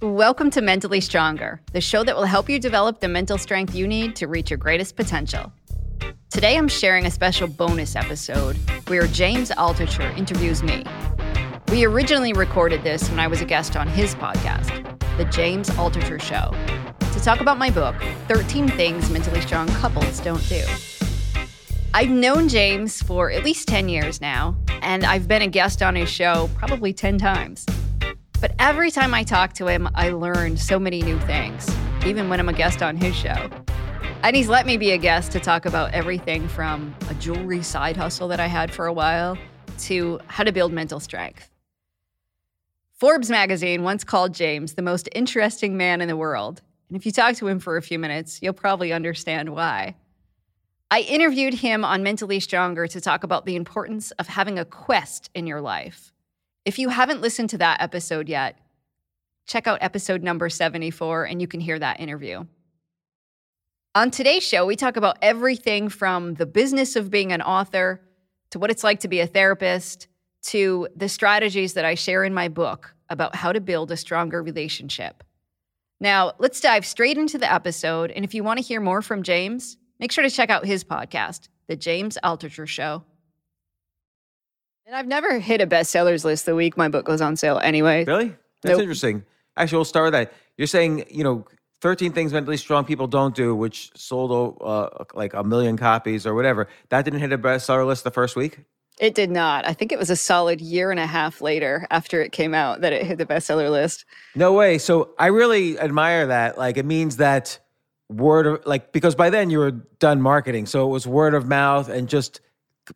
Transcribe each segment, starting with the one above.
Welcome to Mentally Stronger, the show that will help you develop the mental strength you need to reach your greatest potential. Today, I'm sharing a special bonus episode where James Altucher interviews me. We originally recorded this when I was a guest on his podcast, The James Altucher Show, to talk about my book, 13 Things Mentally Strong Couples Don't Do. I've known James for at least 10 years now, and I've been a guest on his show probably 10 times. But every time I talk to him, I learn so many new things, even when I'm a guest on his show. And he's let me be a guest to talk about everything from a jewelry side hustle that I had for a while to how to build mental strength. Forbes magazine once called James the most interesting man in the world. And if you talk to him for a few minutes, you'll probably understand why. I interviewed him on Mentally Stronger to talk about the importance of having a quest in your life. If you haven't listened to that episode yet, check out episode number 74 and you can hear that interview. On today's show, we talk about everything from the business of being an author to what it's like to be a therapist to the strategies that I share in my book about how to build a stronger relationship. Now, let's dive straight into the episode. And if you want to hear more from James, make sure to check out his podcast, The James Altucher Show. And I've never hit a bestsellers list the week my book goes on sale anyway. Really? That's Nope. interesting. Actually, we'll start with that. You're saying, you know, 13 things mentally strong people don't do, which sold uh, like a million copies or whatever. That didn't hit a bestseller list the first week? It did not. I think it was a solid year and a half later after it came out that it hit the bestseller list. No way. So I really admire that. Like, it means that word of, like, because by then you were done marketing. So it was word of mouth and just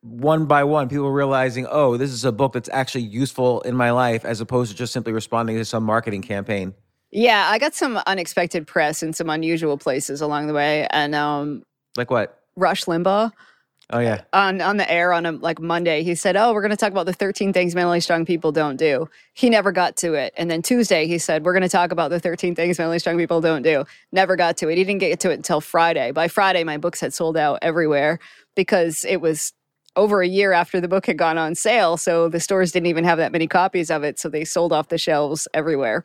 one by one, people realizing, oh, this is a book that's actually useful in my life as opposed to just simply responding to some marketing campaign. Yeah, I got some unexpected press in some unusual places along the way. And um, Like what? Rush Limbaugh Oh, yeah. on on the air on a, like Monday, he said, "Oh, we're going to talk about the 13 things mentally strong people don't do." He never got to it. And then Tuesday, he said, "We're going to talk about the 13 things mentally strong people don't do." Never got to it. He didn't get to it until Friday. By Friday, my books had sold out everywhere because it was over a year after the book had gone on sale. So the stores didn't even have that many copies of it. So they sold off the shelves everywhere.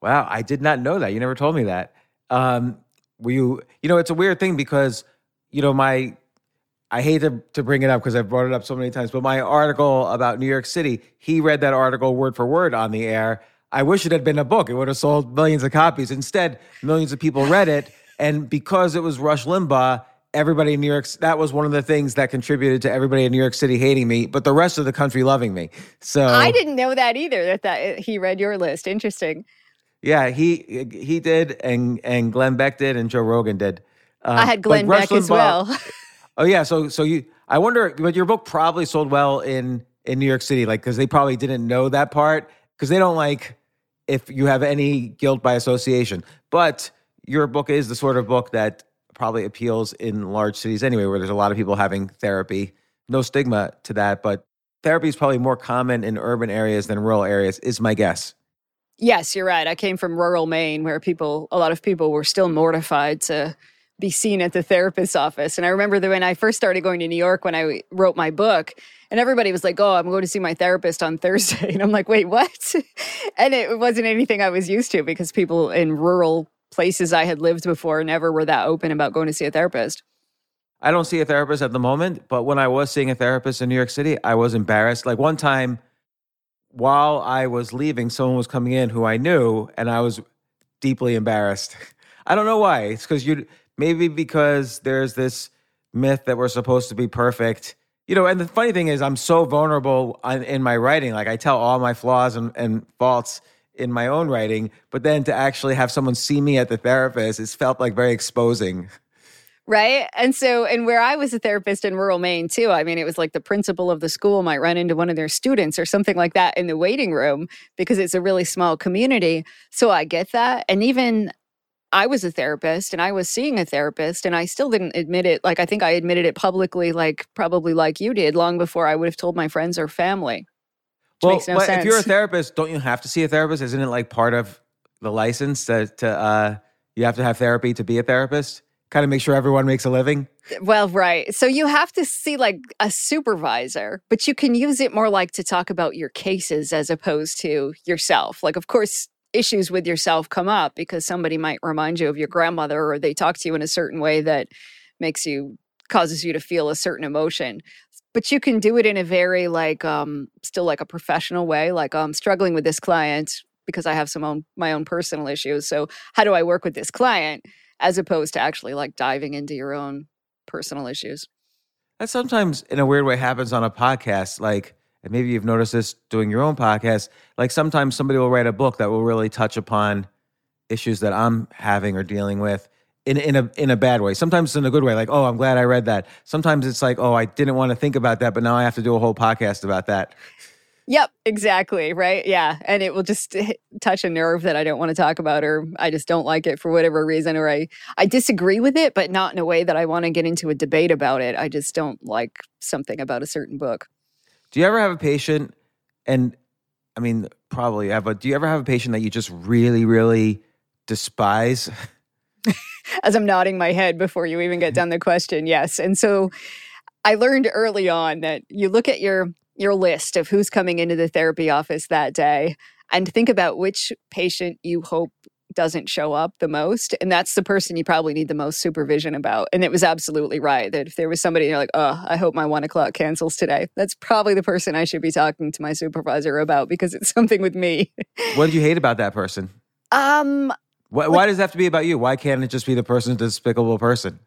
Wow, I did not know that. You never told me that. Um, were you? You know, it's a weird thing because you know my. I hate to, to bring it up because I've brought it up so many times, but my article about New York City, he read that article word for word on the air. I wish it had been a book. It would have sold millions of copies. Instead, millions of people read it. And because it was Rush Limbaugh, everybody in New York, that was one of the things that contributed to everybody in New York City hating me, but the rest of the country loving me. So I didn't know that either. That that he read your list. Interesting. Yeah, he he did, and and Glenn Beck did, and Joe Rogan did. Uh, I had Glenn Beck as well. Oh yeah, so so you, I wonder, but your book probably sold well in in New York City, like because they probably didn't know that part because they don't like if you have any guilt by association. But your book is the sort of book that probably appeals in large cities anyway, where there's a lot of people having therapy. No stigma to that, but therapy is probably more common in urban areas than rural areas, is my guess. Yes, you're right. I came from rural Maine where people, a lot of people were still mortified to be seen at the therapist's office. And I remember that when I first started going to New York when I wrote my book, and everybody was like, oh, I'm going to see my therapist on Thursday. And I'm like, wait, what? and it wasn't anything I was used to because people in rural places I had lived before never were that open about going to see a therapist. I don't see a therapist at the moment, but when I was seeing a therapist in New York City, I was embarrassed. Like one time while I was leaving, someone was coming in who I knew, and I was deeply embarrassed. I don't know why. It's because you maybe because there's this myth that we're supposed to be perfect. You know, and the funny thing is, I'm so vulnerable uh, in my writing. Like I tell all my flaws and, and faults in my own writing, but then to actually have someone see me at the therapist, it's felt like very exposing. Right. And so, and where I was a therapist in rural Maine too, I mean, it was like the principal of the school might run into one of their students or something like that in the waiting room because it's a really small community. So I get that. And even I was a therapist and I was seeing a therapist and I still didn't admit it. Like, I think I admitted it publicly, like probably like you did, long before I would have told my friends or family. Which makes no but sense. if you're a therapist, don't you have to see a therapist? Isn't it like part of the license to, to uh, you have to have therapy to be a therapist? Kind of make sure everyone makes a living. Well, right. So you have to see like a supervisor, but you can use it more like to talk about your cases as opposed to yourself. Like, of course, issues with yourself come up because somebody might remind you of your grandmother or they talk to you in a certain way that makes you causes you to feel a certain emotion but you can do it in a very like um still like a professional way like i'm struggling with this client because i have some own my own personal issues so how do i work with this client as opposed to actually like diving into your own personal issues? That sometimes in a weird way happens on a podcast like and maybe you've noticed this doing your own podcast like sometimes somebody will write a book that will really touch upon issues that i'm having or dealing with in in a in a bad way. Sometimes in a good way, like oh, I'm glad I read that. Sometimes it's like oh, I didn't want to think about that, but now I have to do a whole podcast about that. Yep, exactly. Right. Yeah. And it will just touch a nerve that I don't want to talk about, or I just don't like it for whatever reason, or I, I disagree with it, but not in a way that I want to get into a debate about it. I just don't like something about a certain book. Do you ever have a patient, and I mean, probably have, but do you ever have a patient that you just really, really despise? as I'm nodding my head before you even get done the question. Yes. And so I learned early on that you look at your your list of who's coming into the therapy office that day and think about which patient you hope doesn't show up the most and that's the person you probably need the most supervision about and it was absolutely right that if there was somebody you're like oh i hope my one o'clock cancels today that's probably the person i should be talking to my supervisor about because it's something with me what do you hate about that person um why, why does it have to be about you? Why can't it just be the person's despicable person?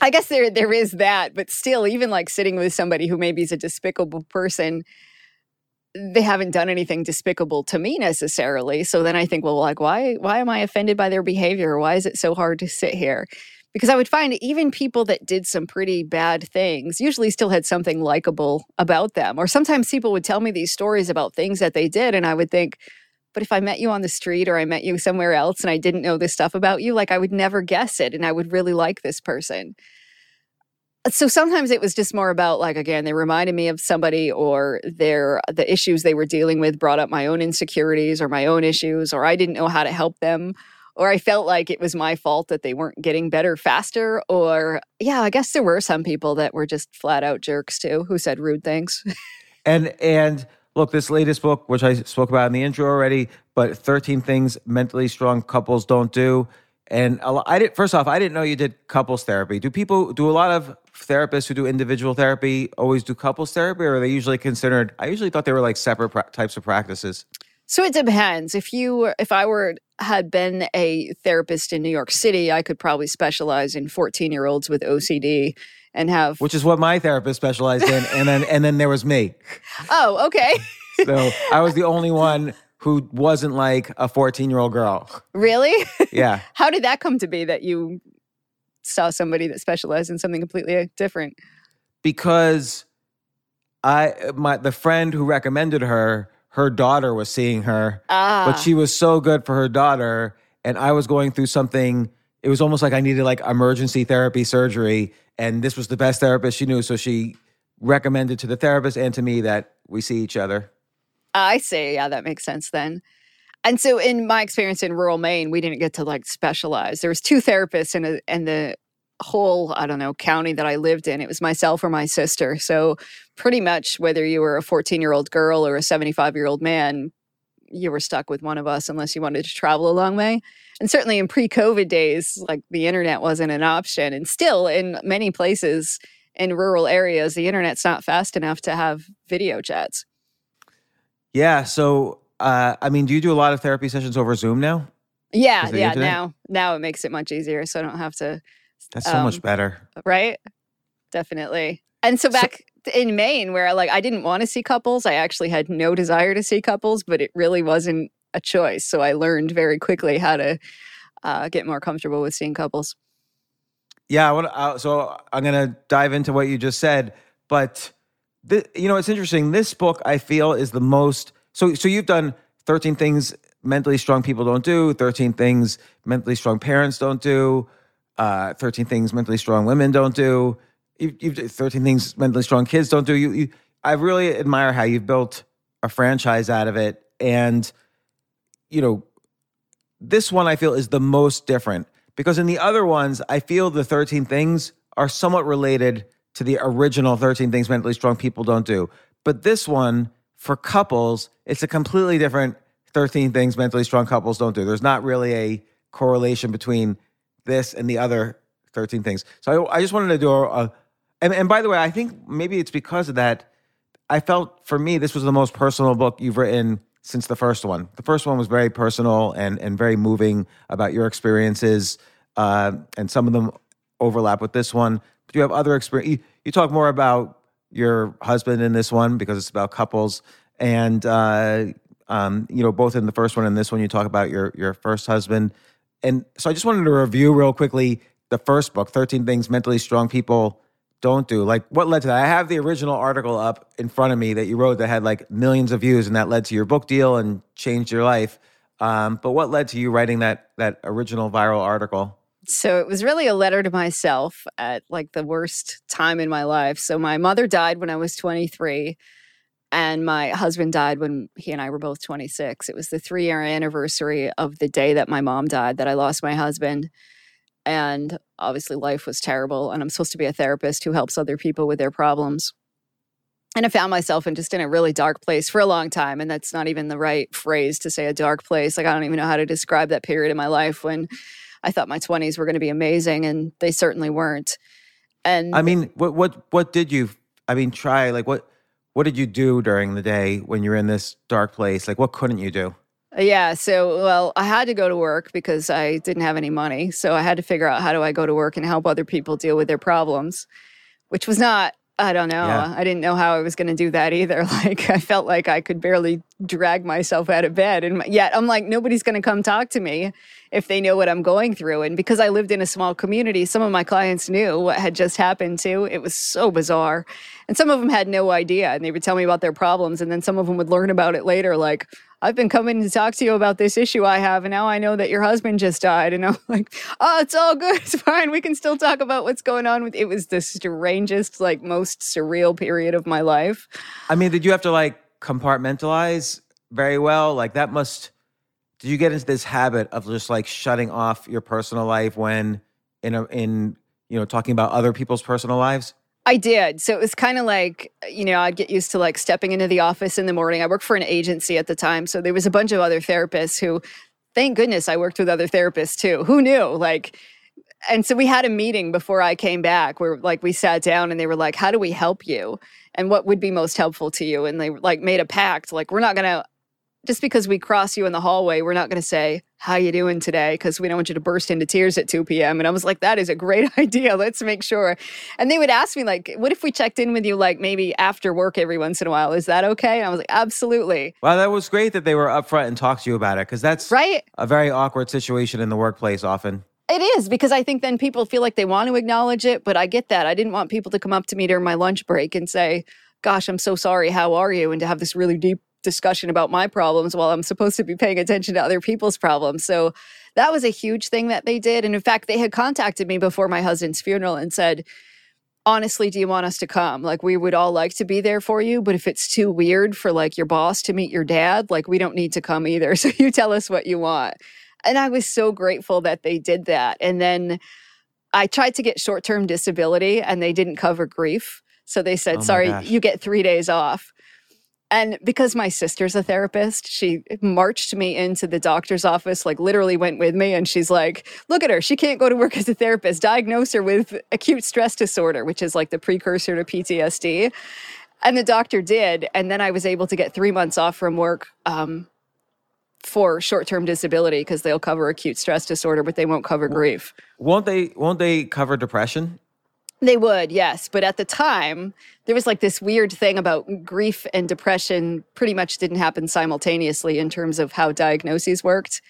I guess there there is that, but still, even like sitting with somebody who maybe is a despicable person, they haven't done anything despicable to me necessarily. So then I think, well, like, why why am I offended by their behavior? Why is it so hard to sit here? Because I would find even people that did some pretty bad things usually still had something likable about them. Or sometimes people would tell me these stories about things that they did, and I would think, but if I met you on the street or I met you somewhere else and I didn't know this stuff about you, like I would never guess it and I would really like this person. So sometimes it was just more about like again they reminded me of somebody or their the issues they were dealing with brought up my own insecurities or my own issues or I didn't know how to help them or I felt like it was my fault that they weren't getting better faster or yeah I guess there were some people that were just flat out jerks too who said rude things. and and look, this latest book, which I spoke about in the intro already, but 13 things mentally strong couples don't do. And I did first off, I didn't know you did couples therapy. Do people do a lot of therapists who do individual therapy always do couples therapy, or are they usually considered? I usually thought they were like separate pra- types of practices. So it depends. If you, if I were had been a therapist in New York City, I could probably specialize in 14 year olds with OCD and have which is what my therapist specialized in and then and then there was me. Oh okay. So i was the only one who wasn't like a 14 year old girl. Really? Yeah. How did that come to be that you saw somebody that specialized in something completely different? Because i my the friend who recommended her her daughter was seeing her ah. but she was so good for her daughter and i was going through something it was almost like I needed like emergency therapy surgery, and this was the best therapist she knew. So she recommended to the therapist and to me that we see each other. I see. Yeah, that makes sense then. And so, in my experience in rural Maine, we didn't get to like specialize. There was two therapists in a, in the whole I don't know county that I lived in. It was myself or my sister. So pretty much whether you were a 14 year old girl or a 75 year old man, you were stuck with one of us unless you wanted to travel a long way. And certainly in pre COVID days, like the internet wasn't an option. And still, in many places in rural areas, the internet's not fast enough to have video chats. Yeah. So, uh, I mean, do you do a lot of therapy sessions over Zoom now? Yeah. Yeah. Now, now it makes it much easier. So I don't have to. That's so um, much better. Right. Definitely. And so back so, in Maine, where like I didn't want to see couples, I actually had no desire to see couples, but it really wasn't a choice. So I learned very quickly how to uh, get more comfortable with seeing couples. Yeah, I want uh, so I'm going to dive into what you just said, but th- you know it's interesting. This book I feel is the most so so you've done 13 things mentally strong people don't do, 13 things mentally strong parents don't do, uh, 13 things mentally strong women don't do. You, you've 13 things mentally strong kids don't do. You, you I really admire how you've built a franchise out of it and you know, this one I feel is the most different because in the other ones, I feel the 13 things are somewhat related to the original 13 things mentally strong people don't do. But this one, for couples, it's a completely different 13 things mentally strong couples don't do. There's not really a correlation between this and the other 13 things. So I, I just wanted to do a, a and, and by the way, I think maybe it's because of that. I felt for me, this was the most personal book you've written since the first one. The first one was very personal and, and very moving about your experiences. Uh, and some of them overlap with this one. But you have other experience. You, you talk more about your husband in this one because it's about couples. And, uh, um, you know, both in the first one and this one, you talk about your, your first husband. And so I just wanted to review real quickly the first book, 13 Things Mentally Strong People Don't Do. Like, what led to that? I have the original article up in front of me that you wrote that had like millions of views and that led to your book deal and changed your life. Um, but what led to you writing that that original viral article? So it was really a letter to myself at like the worst time in my life. So my mother died when I was 23 and my husband died when he and I were both 26. It was the 3-year anniversary of the day that my mom died that I lost my husband. And obviously life was terrible and I'm supposed to be a therapist who helps other people with their problems. And I found myself in just in a really dark place for a long time and that's not even the right phrase to say a dark place. Like I don't even know how to describe that period in my life when I thought my 20s were going to be amazing, and they certainly weren't. And I mean, what what what did you? I mean, try like what what did you do during the day when you're in this dark place? Like, what couldn't you do? Yeah, so well, I had to go to work because I didn't have any money. So I had to figure out how do I go to work and help other people deal with their problems, which was not I don't know. Yeah. I didn't know how I was going to do that either. Like I felt like I could barely drag myself out of bed and yet I'm like nobody's going to come talk to me if they know what I'm going through. And because I lived in a small community, some of my clients knew what had just happened too. It was so bizarre. And some of them had no idea and they would tell me about their problems and then some of them would learn about it later like I've been coming to talk to you about this issue I have, and now I know that your husband just died. And I'm like, oh, it's all good. It's fine. We can still talk about what's going on with it was the strangest, like most surreal period of my life. I mean, did you have to like compartmentalize very well? Like that must did you get into this habit of just like shutting off your personal life when in a in you know talking about other people's personal lives? I did. So it was kind of like, you know, I'd get used to like stepping into the office in the morning. I worked for an agency at the time. So there was a bunch of other therapists who, thank goodness, I worked with other therapists too. Who knew? Like, and so we had a meeting before I came back where like we sat down and they were like, how do we help you? And what would be most helpful to you? And they like made a pact, like, we're not going to just because we cross you in the hallway, we're not going to say, How you doing today? Because we don't want you to burst into tears at 2 p.m. And I was like, That is a great idea. Let's make sure. And they would ask me, like, what if we checked in with you like maybe after work every once in a while? Is that okay? And I was like, Absolutely. Well, that was great that they were upfront and talked to you about it because that's right. a very awkward situation in the workplace often. It is because I think then people feel like they want to acknowledge it, but I get that. I didn't want people to come up to me during my lunch break and say, Gosh, I'm so sorry. How are you? And to have this really deep discussion about my problems while I'm supposed to be paying attention to other people's problems. So that was a huge thing that they did. And in fact, they had contacted me before my husband's funeral and said, honestly, do you want us to come? Like, we would all like to be there for you, but if it's too weird for like your boss to meet your dad, like, we don't need to come either. So you tell us what you want. And I was so grateful that they did that. And then I tried to get short term disability and they didn't cover grief. So they said, oh sorry, gosh. you get three days off. And because my sister's a therapist, she marched me into the doctor's office, like literally went with me. And she's like, look at her. She can't go to work as a therapist. Diagnose her with acute stress disorder, which is like the precursor to PTSD. And the doctor did. And then I was able to get three months off from work um, for short-term disability because they'll cover acute stress disorder, but they won't cover grief. Won't they? Won't they cover depression? They would, yes. But at the time, there was like this weird thing about grief and depression pretty much didn't happen simultaneously in terms of how diagnoses worked.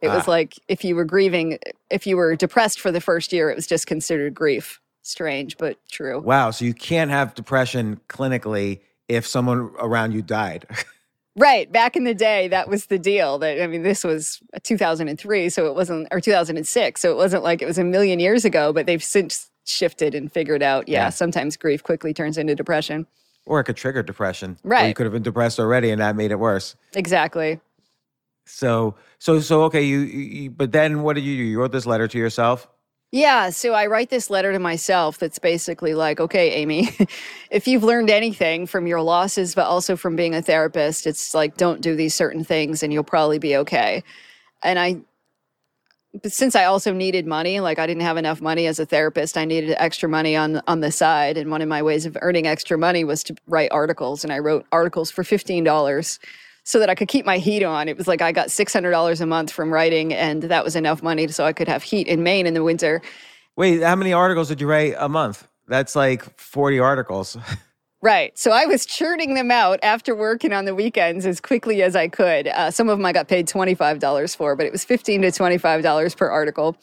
It ah. was like if you were grieving, if you were depressed for the first year, it was just considered grief. Strange, but true. Wow. So you can't have depression clinically if someone around you died. Right. Back in the day, that was the deal. That I mean, this was 2003, so it wasn't, or 2006, so it wasn't like it was a million years ago. But they've since shifted and figured out, yeah, yeah, sometimes grief quickly turns into depression. Or it could trigger depression. Right. Or you could have been depressed already and that made it worse. Exactly. So, so, so, okay, you, you, but then what did you do? You wrote this letter to yourself? Yeah, so I write this letter to myself that's basically like, okay, Amy, if you've learned anything from your losses, but also from being a therapist, it's like, don't do these certain things and you'll probably be okay. And I, but since I also needed money, like I didn't have enough money as a therapist, I needed extra money on on the side. And one of my ways of earning extra money was to write articles. And I wrote articles for fifteen dollars so that I could keep my heat on. It was like I got $600 a month from writing, and that was enough money so I could have heat in Maine in the winter. Wait, how many articles did you write a month? That's like 40 articles. Right. So I was churning them out after working on the weekends as quickly as I could. Uh, some of them I got paid $25 for, but it was 15 to $25 per article.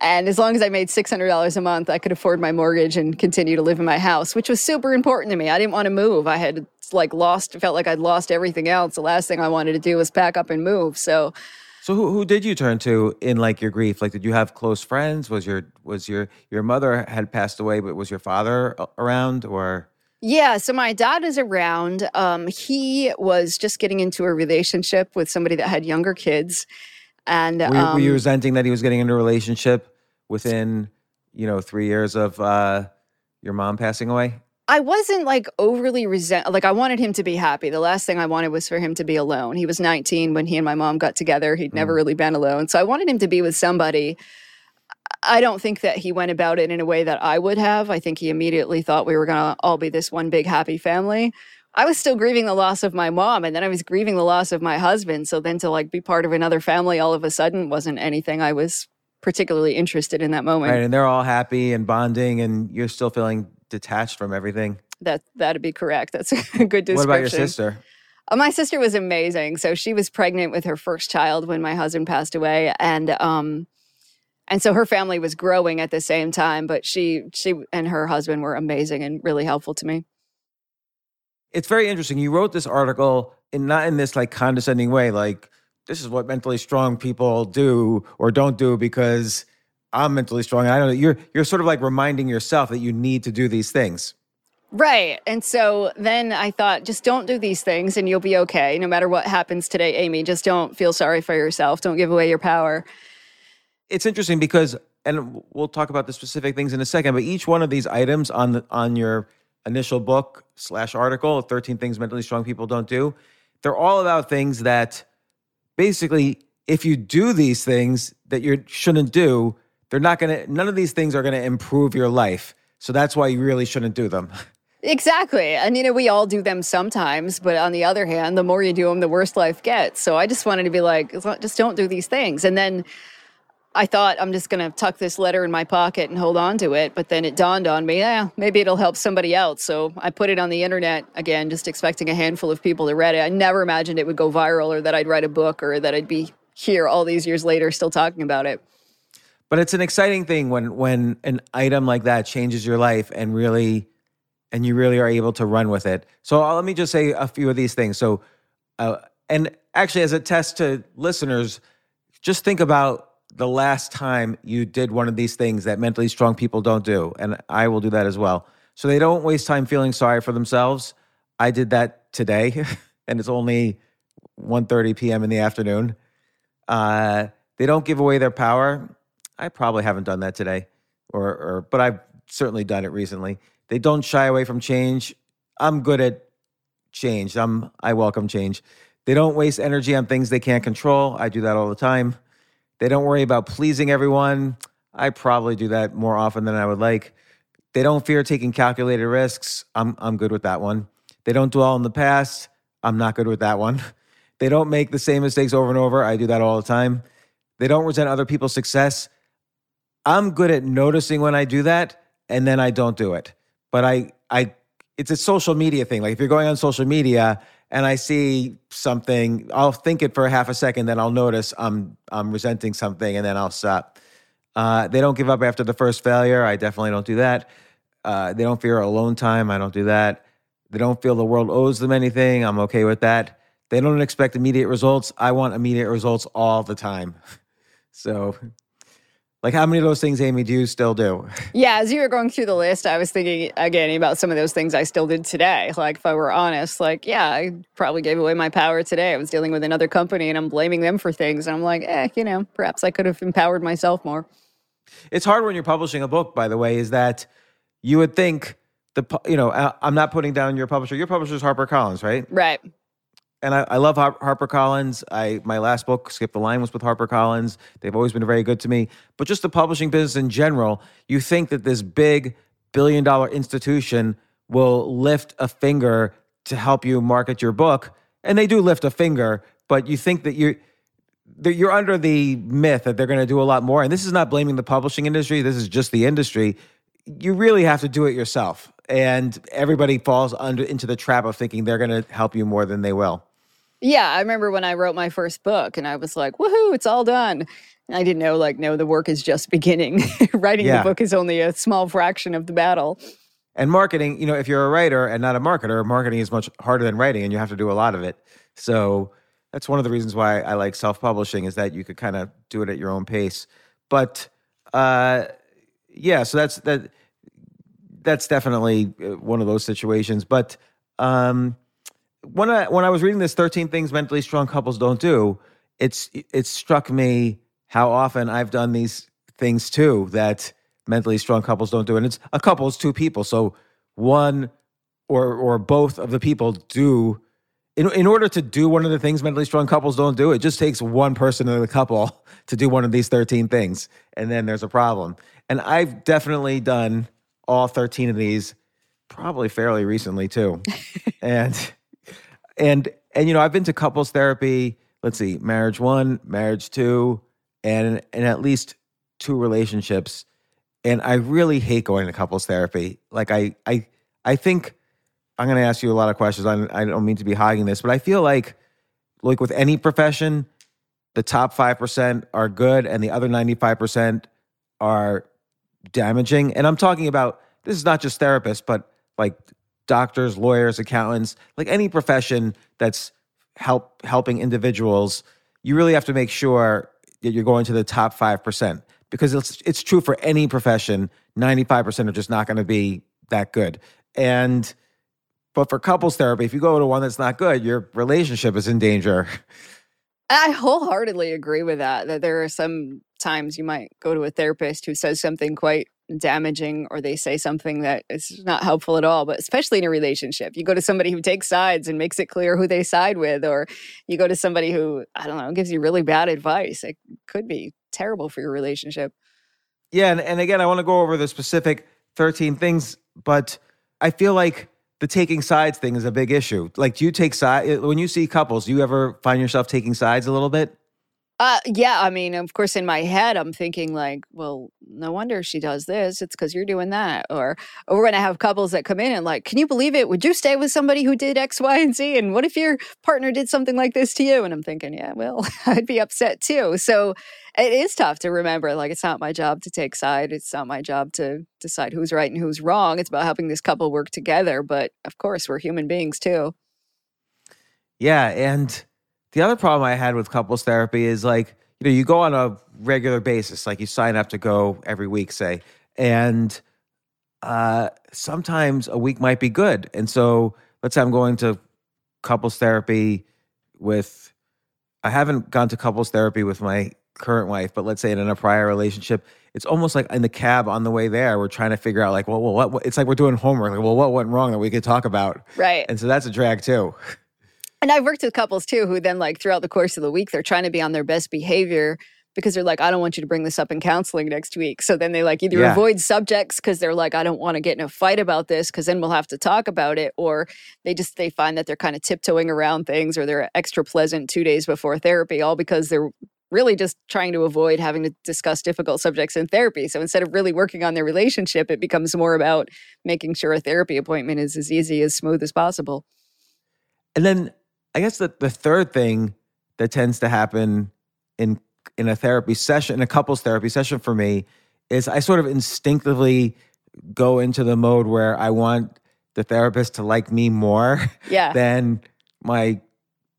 And as long as I made $600 a month, I could afford my mortgage and continue to live in my house, which was super important to me. I didn't want to move. I had like lost, felt like I'd lost everything else. The last thing I wanted to do was pack up and move. So, so who, who did you turn to in like your grief? Like, did you have close friends? Was your was your your mother had passed away, but was your father around or? Yeah, so my dad is around. Um, he was just getting into a relationship with somebody that had younger kids, and were, um, were you resenting that he was getting into a relationship within you know three years of uh, your mom passing away? I wasn't like overly resent like I wanted him to be happy. The last thing I wanted was for him to be alone. He was 19 when he and my mom got together. He'd never mm. really been alone. So I wanted him to be with somebody. I don't think that he went about it in a way that I would have. I think he immediately thought we were going to all be this one big happy family. I was still grieving the loss of my mom and then I was grieving the loss of my husband. So then to like be part of another family all of a sudden wasn't anything I was particularly interested in that moment. Right, and they're all happy and bonding and you're still feeling detached from everything. That that'd be correct. That's a good description. What about your sister? Uh, my sister was amazing. So she was pregnant with her first child when my husband passed away, and um, and so her family was growing at the same time. But she she and her husband were amazing and really helpful to me. It's very interesting. You wrote this article in not in this like condescending way, like this is what mentally strong people do or don't do because I'm mentally strong. and I don't know. You're you're sort of like reminding yourself that you need to do these things. Right. And so then I thought, just don't do these things and you'll be okay. No matter what happens today, Amy, just don't feel sorry for yourself. Don't give away your power. It's interesting because, and we'll talk about the specific things in a second, but each one of these items on the, on your initial book slash article, 13 Things Mentally Strong People Don't Do, they're all about things that basically, if you do these things that you shouldn't do, they're not going to, none of these things are going to improve your life. So that's why you really shouldn't do them. Exactly. And, you know, we all do them sometimes, but on the other hand, the more you do them, the worse life gets. So I just wanted to be like, just don't do these things. And then I thought I'm just going to tuck this letter in my pocket and hold on to it. But then it dawned on me, yeah, maybe it'll help somebody else. So I put it on the internet again, just expecting a handful of people to read it. I never imagined it would go viral or that I'd write a book or that I'd be here all these years later still talking about it. But it's an exciting thing when when an item like that changes your life and really and you really are able to run with it. So uh, let me just say a few of these things. So uh, and actually as a test to listeners, just think about the last time you did one of these things that mentally strong people don't do and I will do that as well. So they don't waste time feeling sorry for themselves. I did that today and it's only 1:30 p.m. in the afternoon. Uh, they don't give away their power. I probably haven't done that today, or, or but I've certainly done it recently. They don't shy away from change. I'm good at change. I'm I welcome change. They don't waste energy on things they can't control. I do that all the time. They don't worry about pleasing everyone. I probably do that more often than I would like. They don't fear taking calculated risks. I'm I'm good with that one. They don't dwell in the past. I'm not good with that one. They don't make the same mistakes over and over. I do that all the time. They don't resent other people's success. I'm good at noticing when I do that and then I don't do it. But I I it's a social media thing. Like if you're going on social media and I see something, I'll think it for a half a second, then I'll notice I'm I'm resenting something and then I'll stop. Uh, they don't give up after the first failure. I definitely don't do that. Uh, they don't fear alone time. I don't do that. They don't feel the world owes them anything. I'm okay with that. They don't expect immediate results. I want immediate results all the time. So like, how many of those things, Amy, do you still do? Yeah, as you were going through the list, I was thinking again about some of those things I still did today. Like, if I were honest, like, yeah, I probably gave away my power today. I was dealing with another company and I'm blaming them for things. And I'm like, eh, you know, perhaps I could have empowered myself more. It's hard when you're publishing a book, by the way, is that you would think the, you know, I'm not putting down your publisher. Your publisher is HarperCollins, right? Right. And I, I love Har- HarperCollins. I my last book, Skip the Line, was with HarperCollins. They've always been very good to me. But just the publishing business in general, you think that this big billion dollar institution will lift a finger to help you market your book, and they do lift a finger. But you think that you're you're under the myth that they're going to do a lot more. And this is not blaming the publishing industry. This is just the industry. You really have to do it yourself and everybody falls under into the trap of thinking they're going to help you more than they will. Yeah, I remember when I wrote my first book and I was like, "Woohoo, it's all done." I didn't know like no, the work is just beginning. Writing yeah. the book is only a small fraction of the battle. And marketing, you know, if you're a writer and not a marketer, marketing is much harder than writing and you have to do a lot of it. So, that's one of the reasons why I like self-publishing is that you could kind of do it at your own pace. But uh yeah, so that's that that's definitely uh, one of those situations. But um, when I when I was reading this "13 Things Mentally Strong Couples Don't Do," it's it struck me how often I've done these things too that mentally strong couples don't do, and it's a couple, it's two people, so one or or both of the people do. In, in order to do one of the things mentally strong couples don't do, it just takes one person in the couple to do one of these 13 things. And then there's a problem. And I've definitely done all 13 of these probably fairly recently too. and and and you know, I've been to couples therapy, let's see, marriage 1, marriage 2, and and at least two relationships. And I really hate going to couples therapy. Like I I I think I'm going to ask you a lot of questions. I, I don't mean to be hogging this, but I feel like like with any profession, the top 5% are good and the other 95% are damaging. And I'm talking about this is not just therapists, but like doctors, lawyers, accountants, like any profession that's help helping individuals. You really have to make sure that you're going to the top five percent because it's it's true for any profession. Ninety five percent are just not going to be that good. And but for couples therapy, if you go to one that's not good, your relationship is in danger. I wholeheartedly agree with that. That there are some times you might go to a therapist who says something quite damaging or they say something that is not helpful at all but especially in a relationship. You go to somebody who takes sides and makes it clear who they side with or you go to somebody who i don't know gives you really bad advice it could be terrible for your relationship. Yeah and, and again i want to go over the specific 13 things but i feel like the taking sides thing is a big issue. Like do you take side when you see couples do you ever find yourself taking sides a little bit uh, yeah, I mean, of course, in my head, I'm thinking like, well, no wonder she does this. It's because you're doing that. Or, or we're going to have couples that come in and like, can you believe it? Would you stay with somebody who did X, Y, and Z? And what if your partner did something like this to you? And I'm thinking, yeah, well, I'd be upset too. So it is tough to remember. Like, it's not my job to take side. It's not my job to decide who's right and who's wrong. It's about helping this couple work together. But of course, we're human beings too. Yeah, and the other problem I had with couples therapy is like, you know, you go on a regular basis, like you sign up to go every week, say, and uh, sometimes a week might be good. And so let's say I'm going to couples therapy with, I haven't gone to couples therapy with my current wife, but let's say in a prior relationship, it's almost like in the cab on the way there, we're trying to figure out like, well, well what, what it's like we're doing homework. Like, well, what went wrong that we could talk about? Right. And so that's a drag too. And I've worked with couples too who then, like, throughout the course of the week, they're trying to be on their best behavior because they're like, I don't want you to bring this up in counseling next week. So then they like either yeah. avoid subjects because they're like, I don't want to get in a fight about this because then we'll have to talk about it. Or they just they find that they're kind of tiptoeing around things or they're extra pleasant two days before therapy, all because they're really just trying to avoid having to discuss difficult subjects in therapy. So instead of really working on their relationship, it becomes more about making sure a therapy appointment is as easy as smooth as possible. And then I guess the, the third thing that tends to happen in in a therapy session, in a couples therapy session for me, is I sort of instinctively go into the mode where I want the therapist to like me more yeah. than my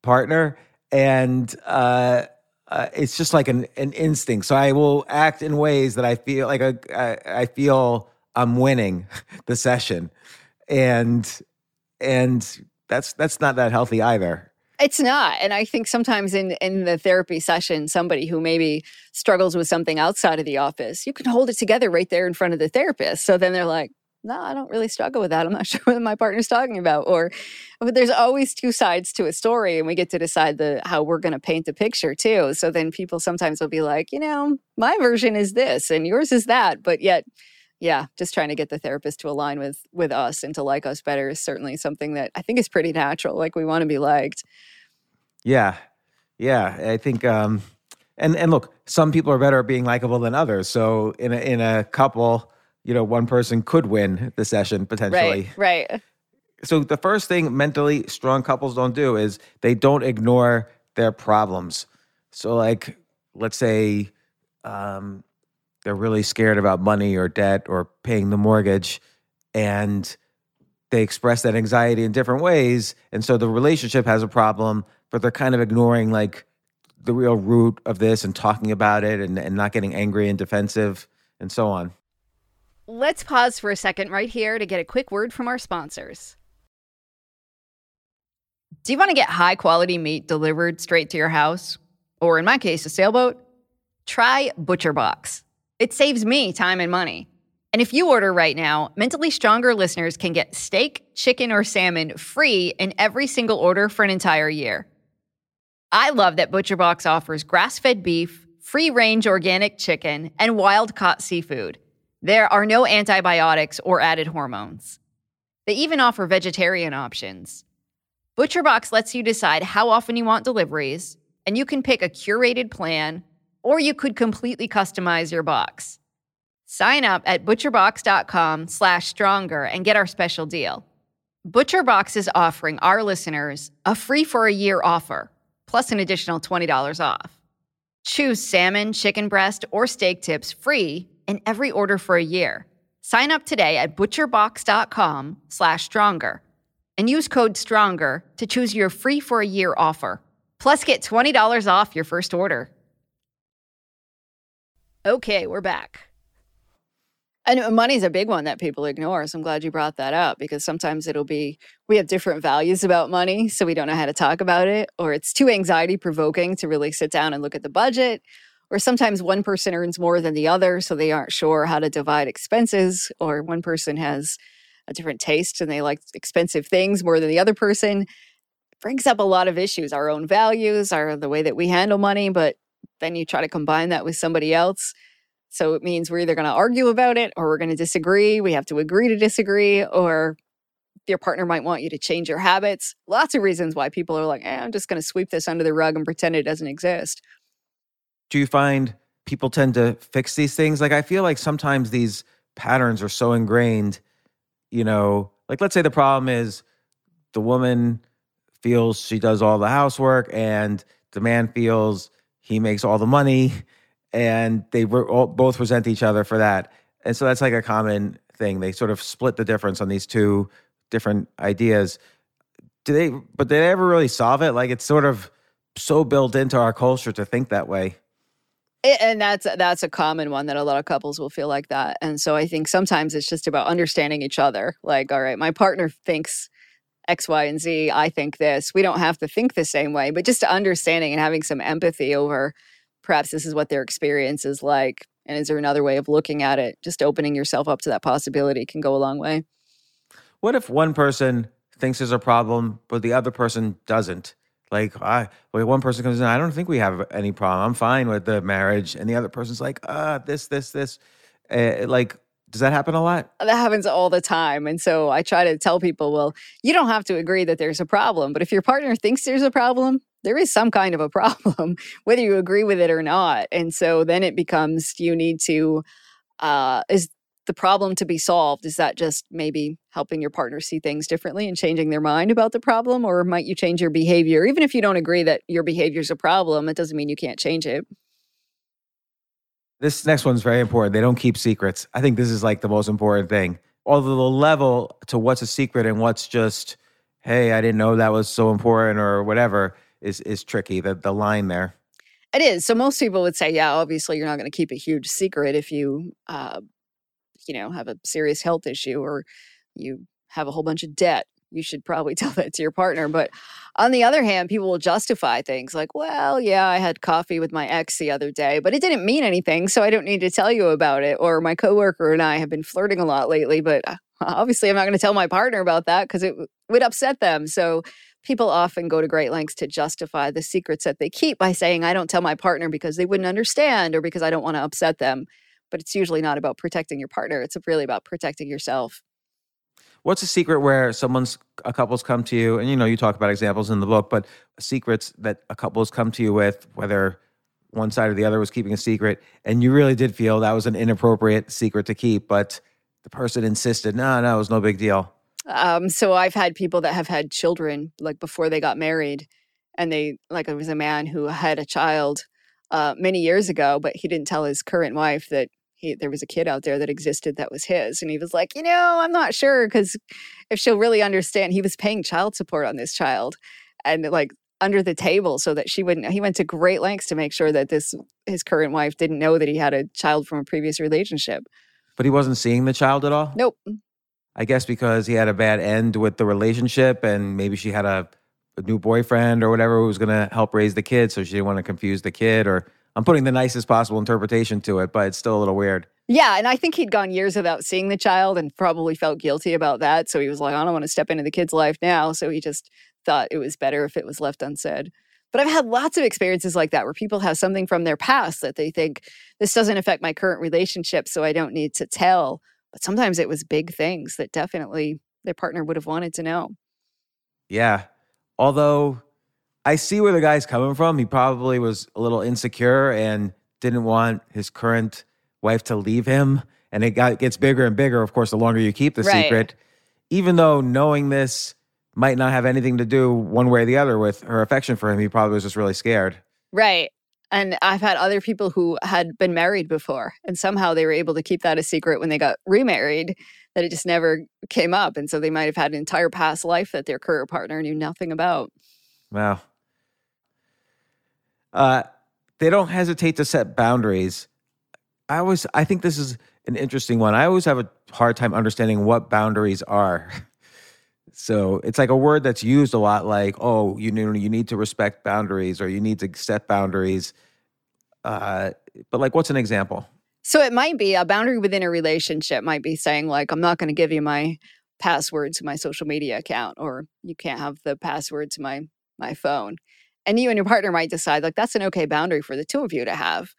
partner. And uh, uh, it's just like an, an instinct. So I will act in ways that I feel like a, I, I feel I'm winning the session. And and that's that's not that healthy either. It's not. And I think sometimes in, in the therapy session, somebody who maybe struggles with something outside of the office, you can hold it together right there in front of the therapist. So then they're like, no, I don't really struggle with that. I'm not sure what my partner's talking about. Or but there's always two sides to a story, and we get to decide the how we're going to paint the picture too. So then people sometimes will be like, you know, my version is this, and yours is that, but yet yeah just trying to get the therapist to align with with us and to like us better is certainly something that i think is pretty natural like we want to be liked. Yeah. Yeah i think um and and look some people are better at being likable than others so in a in a couple you know one person could win the session potentially. right right. So the first thing mentally strong couples don't do is they don't ignore their problems. So like let's say um they're really scared about money or debt or paying the mortgage and they express that anxiety in different ways and so the relationship has a problem but they're kind of ignoring like the real root of this and talking about it and, and not getting angry and defensive and so on. Let's pause for a second right here to get a quick word from our sponsors. Do you want to get high quality meat delivered straight to your house? Or in my case a sailboat? Try butcherbox it saves me time and money. And if you order right now, Mentally Stronger listeners can get steak, chicken, or salmon free in every single order for an entire year. I love that ButcherBox offers grass fed beef, free range organic chicken, and wild caught seafood. There are no antibiotics or added hormones. They even offer vegetarian options. ButcherBox lets you decide how often you want deliveries, and you can pick a curated plan or you could completely customize your box. Sign up at butcherbox.com slash stronger and get our special deal. ButcherBox is offering our listeners a free for a year offer, plus an additional $20 off. Choose salmon, chicken breast, or steak tips free in every order for a year. Sign up today at butcherbox.com slash stronger and use code STRONGER to choose your free for a year offer. Plus, get $20 off your first order. Okay, we're back. And money's a big one that people ignore. So I'm glad you brought that up because sometimes it'll be we have different values about money, so we don't know how to talk about it, or it's too anxiety provoking to really sit down and look at the budget. Or sometimes one person earns more than the other, so they aren't sure how to divide expenses, or one person has a different taste and they like expensive things more than the other person. It brings up a lot of issues, our own values, our the way that we handle money, but then you try to combine that with somebody else. So it means we're either going to argue about it or we're going to disagree. We have to agree to disagree, or your partner might want you to change your habits. Lots of reasons why people are like, eh, I'm just going to sweep this under the rug and pretend it doesn't exist. Do you find people tend to fix these things? Like, I feel like sometimes these patterns are so ingrained, you know, like let's say the problem is the woman feels she does all the housework and the man feels he makes all the money, and they all, both resent each other for that. And so that's like a common thing. They sort of split the difference on these two different ideas. Do they? But did they ever really solve it? Like it's sort of so built into our culture to think that way. And that's that's a common one that a lot of couples will feel like that. And so I think sometimes it's just about understanding each other. Like, all right, my partner thinks X, Y, and Z. I think this. We don't have to think the same way, but just understanding and having some empathy over perhaps this is what their experience is like. And is there another way of looking at it? Just opening yourself up to that possibility can go a long way. What if one person thinks there's a problem, but the other person doesn't? Like, I, well, one person comes in, I don't think we have any problem. I'm fine with the marriage. And the other person's like, ah, this, this, this. Uh, like, does that happen a lot? That happens all the time. And so I try to tell people, well, you don't have to agree that there's a problem, but if your partner thinks there's a problem, there is some kind of a problem, whether you agree with it or not. And so then it becomes you need to, uh, is the problem to be solved? Is that just maybe helping your partner see things differently and changing their mind about the problem? Or might you change your behavior? Even if you don't agree that your behavior is a problem, it doesn't mean you can't change it. This next one's very important. They don't keep secrets. I think this is like the most important thing. Although the level to what's a secret and what's just, hey, I didn't know that was so important or whatever is is tricky. The the line there. It is. So most people would say, yeah, obviously you're not going to keep a huge secret if you, uh, you know, have a serious health issue or you have a whole bunch of debt. You should probably tell that to your partner. But on the other hand, people will justify things like, well, yeah, I had coffee with my ex the other day, but it didn't mean anything. So I don't need to tell you about it. Or my coworker and I have been flirting a lot lately, but uh, obviously I'm not going to tell my partner about that because it would upset them. So people often go to great lengths to justify the secrets that they keep by saying, I don't tell my partner because they wouldn't understand or because I don't want to upset them. But it's usually not about protecting your partner, it's really about protecting yourself. What's a secret where someone's a couple's come to you, and you know you talk about examples in the book, but secrets that a couple's come to you with, whether one side or the other was keeping a secret, and you really did feel that was an inappropriate secret to keep, but the person insisted, no, no, it was no big deal. Um, so I've had people that have had children like before they got married, and they like it was a man who had a child uh, many years ago, but he didn't tell his current wife that he there was a kid out there that existed that was his, and he was like, you know, I'm not sure because if she'll really understand, he was paying child support on this child, and like under the table so that she wouldn't he went to great lengths to make sure that this his current wife didn't know that he had a child from a previous relationship but he wasn't seeing the child at all? Nope. I guess because he had a bad end with the relationship and maybe she had a, a new boyfriend or whatever who was going to help raise the kid. So she didn't want to confuse the kid. Or I'm putting the nicest possible interpretation to it, but it's still a little weird. Yeah. And I think he'd gone years without seeing the child and probably felt guilty about that. So he was like, I don't want to step into the kid's life now. So he just thought it was better if it was left unsaid. But I've had lots of experiences like that where people have something from their past that they think this doesn't affect my current relationship, so I don't need to tell. But sometimes it was big things that definitely their partner would have wanted to know. Yeah. Although I see where the guy's coming from. He probably was a little insecure and didn't want his current wife to leave him. And it got, gets bigger and bigger, of course, the longer you keep the right. secret. Even though knowing this might not have anything to do one way or the other with her affection for him. He probably was just really scared. Right. And I've had other people who had been married before, and somehow they were able to keep that a secret when they got remarried, that it just never came up. And so they might have had an entire past life that their current partner knew nothing about. Wow. Uh, they don't hesitate to set boundaries. I always, I think this is an interesting one. I always have a hard time understanding what boundaries are. So it's like a word that's used a lot, like "oh, you know, you need to respect boundaries" or "you need to set boundaries." Uh, but like, what's an example? So it might be a boundary within a relationship. Might be saying like, "I'm not going to give you my password to my social media account," or "You can't have the password to my my phone." And you and your partner might decide like that's an okay boundary for the two of you to have.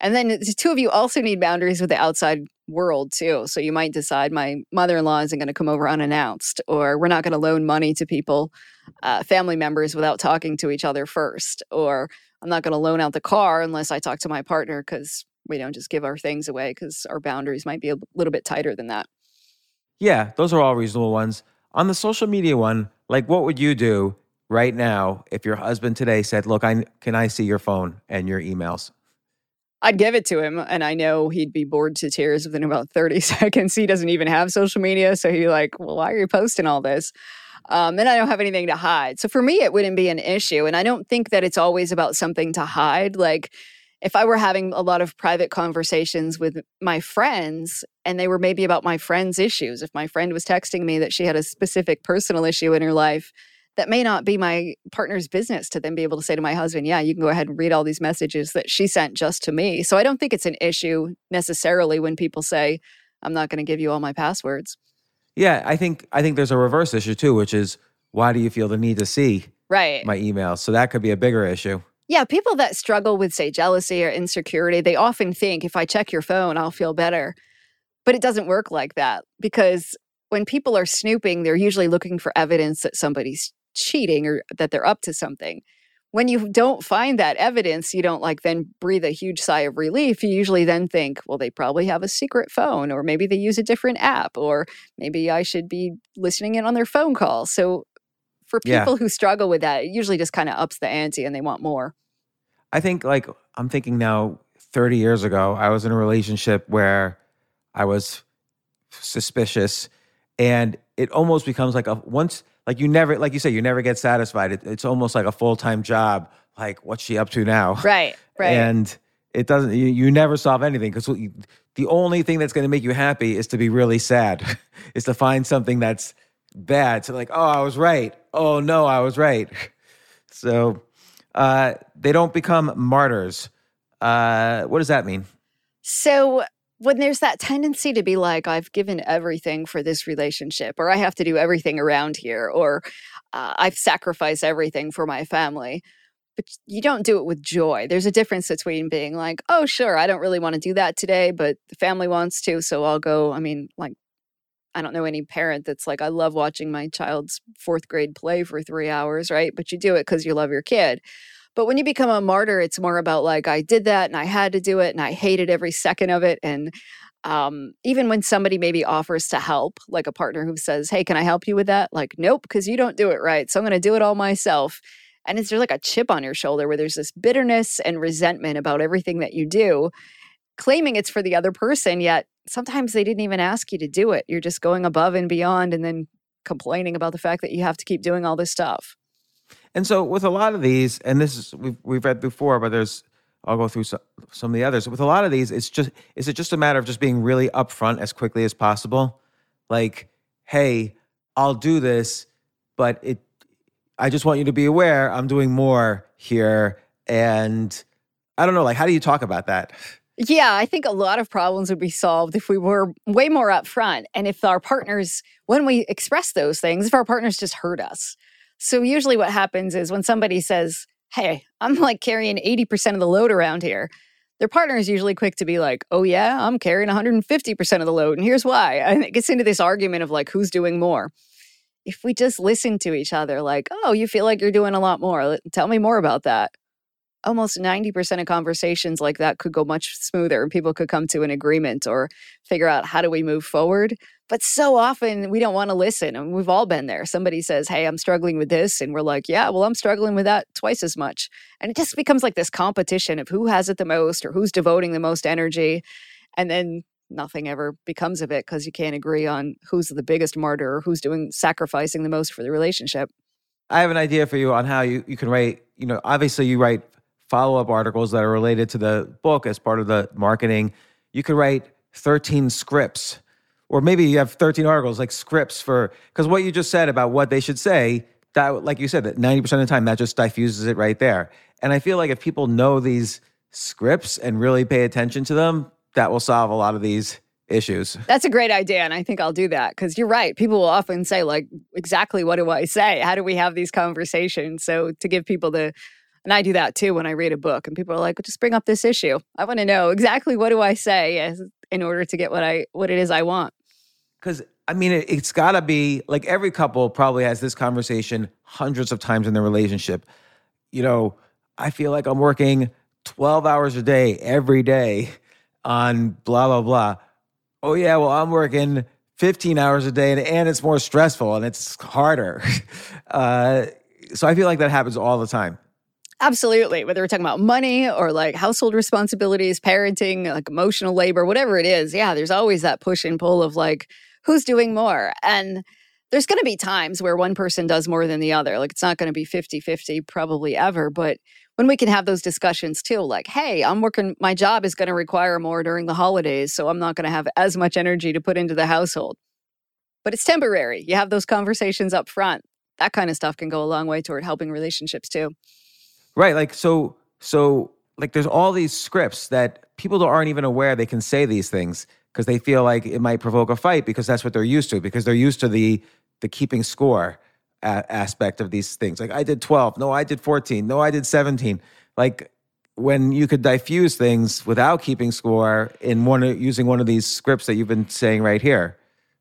And then the two of you also need boundaries with the outside world too. So you might decide my mother-in-law isn't going to come over unannounced, or we're not going to loan money to people, uh, family members, without talking to each other first, or I'm not going to loan out the car unless I talk to my partner because we don't just give our things away because our boundaries might be a little bit tighter than that. Yeah, those are all reasonable ones. On the social media one, like what would you do right now if your husband today said, "Look, I can I see your phone and your emails?" I'd give it to him, and I know he'd be bored to tears within about 30 seconds. He doesn't even have social media, so he's like, "Well, why are you posting all this?" Um, and I don't have anything to hide. So for me, it wouldn't be an issue. And I don't think that it's always about something to hide. Like if I were having a lot of private conversations with my friends and they were maybe about my friend's issues, if my friend was texting me that she had a specific personal issue in her life that may not be my partner's business to then be able to say to my husband, yeah, you can go ahead and read all these messages that she sent just to me. So I don't think it's an issue necessarily when people say, I'm not going to give you all my passwords. Yeah, I think I think there's a reverse issue too, which is why do you feel the need to see right my email? So that could be a bigger issue. Yeah, people that struggle with say jealousy or insecurity, they often think if I check your phone, I'll feel better. But it doesn't work like that because when people are snooping, they're usually looking for evidence that somebody's cheating or that they're up to something. When you don't find that evidence, you don't like then breathe a huge sigh of relief. You usually then think, well, they probably have a secret phone, or maybe they use a different app, or maybe I should be listening in on their phone calls. So for people yeah. who struggle with that, it usually just kind of ups the ante and they want more. I think, like, I'm thinking now, 30 years ago, I was in a relationship where I was suspicious and it almost becomes like a once like you never like you say you never get satisfied it, it's almost like a full-time job like what's she up to now right right and it doesn't you, you never solve anything because the only thing that's going to make you happy is to be really sad is to find something that's bad so like, oh, I was right. Oh no, I was right. So uh, they don't become martyrs. Uh, what does that mean? So when there's that tendency to be like, I've given everything for this relationship, or I have to do everything around here, or uh, I've sacrificed everything for my family, but you don't do it with joy. There's a difference between being like, oh, sure, I don't really want to do that today, but the family wants to, so I'll go. I mean, like, I don't know any parent that's like, I love watching my child's fourth grade play for three hours, right? But you do it because you love your kid. But when you become a martyr, it's more about like, I did that and I had to do it and I hated every second of it. And um, even when somebody maybe offers to help, like a partner who says, Hey, can I help you with that? Like, nope, because you don't do it right. So I'm going to do it all myself. And it's like a chip on your shoulder where there's this bitterness and resentment about everything that you do, claiming it's for the other person, yet sometimes they didn't even ask you to do it. You're just going above and beyond and then complaining about the fact that you have to keep doing all this stuff. And so with a lot of these, and this is we've we've read before, but there's I'll go through some, some of the others. With a lot of these, it's just is it just a matter of just being really upfront as quickly as possible? Like, hey, I'll do this, but it I just want you to be aware I'm doing more here. And I don't know, like how do you talk about that? Yeah, I think a lot of problems would be solved if we were way more upfront and if our partners, when we express those things, if our partners just heard us. So usually what happens is when somebody says, Hey, I'm like carrying 80% of the load around here, their partner is usually quick to be like, Oh, yeah, I'm carrying 150% of the load. And here's why. And it gets into this argument of like, who's doing more? If we just listen to each other, like, Oh, you feel like you're doing a lot more. Tell me more about that almost 90% of conversations like that could go much smoother and people could come to an agreement or figure out how do we move forward. But so often we don't want to listen and we've all been there. Somebody says hey i'm struggling with this and we're like yeah well i'm struggling with that twice as much. And it just becomes like this competition of who has it the most or who's devoting the most energy and then nothing ever becomes of it because you can't agree on who's the biggest martyr or who's doing sacrificing the most for the relationship. I have an idea for you on how you, you can write, you know, obviously you write follow up articles that are related to the book as part of the marketing. You could write 13 scripts, or maybe you have 13 articles like scripts for, because what you just said about what they should say, that, like you said, that 90% of the time that just diffuses it right there. And I feel like if people know these scripts and really pay attention to them, that will solve a lot of these issues. That's a great idea. And I think I'll do that because you're right. People will often say, like, exactly what do I say? How do we have these conversations? So to give people the and I do that too when I read a book and people are like, just bring up this issue. I want to know exactly what do I say in order to get what I what it is I want. Cuz I mean it, it's got to be like every couple probably has this conversation hundreds of times in their relationship. You know, I feel like I'm working 12 hours a day every day on blah blah blah. Oh yeah, well I'm working 15 hours a day and, and it's more stressful and it's harder. uh, so I feel like that happens all the time. Absolutely. Whether we're talking about money or like household responsibilities, parenting, like emotional labor, whatever it is. Yeah, there's always that push and pull of like, who's doing more? And there's going to be times where one person does more than the other. Like it's not going to be 50 50 probably ever. But when we can have those discussions too, like, hey, I'm working, my job is going to require more during the holidays. So I'm not going to have as much energy to put into the household. But it's temporary. You have those conversations up front. That kind of stuff can go a long way toward helping relationships too. Right. Like so so like there's all these scripts that people aren't even aware they can say these things because they feel like it might provoke a fight because that's what they're used to because they're used to the the keeping score a- aspect of these things. Like I did 12, no I did 14, no I did 17. Like when you could diffuse things without keeping score in one using one of these scripts that you've been saying right here.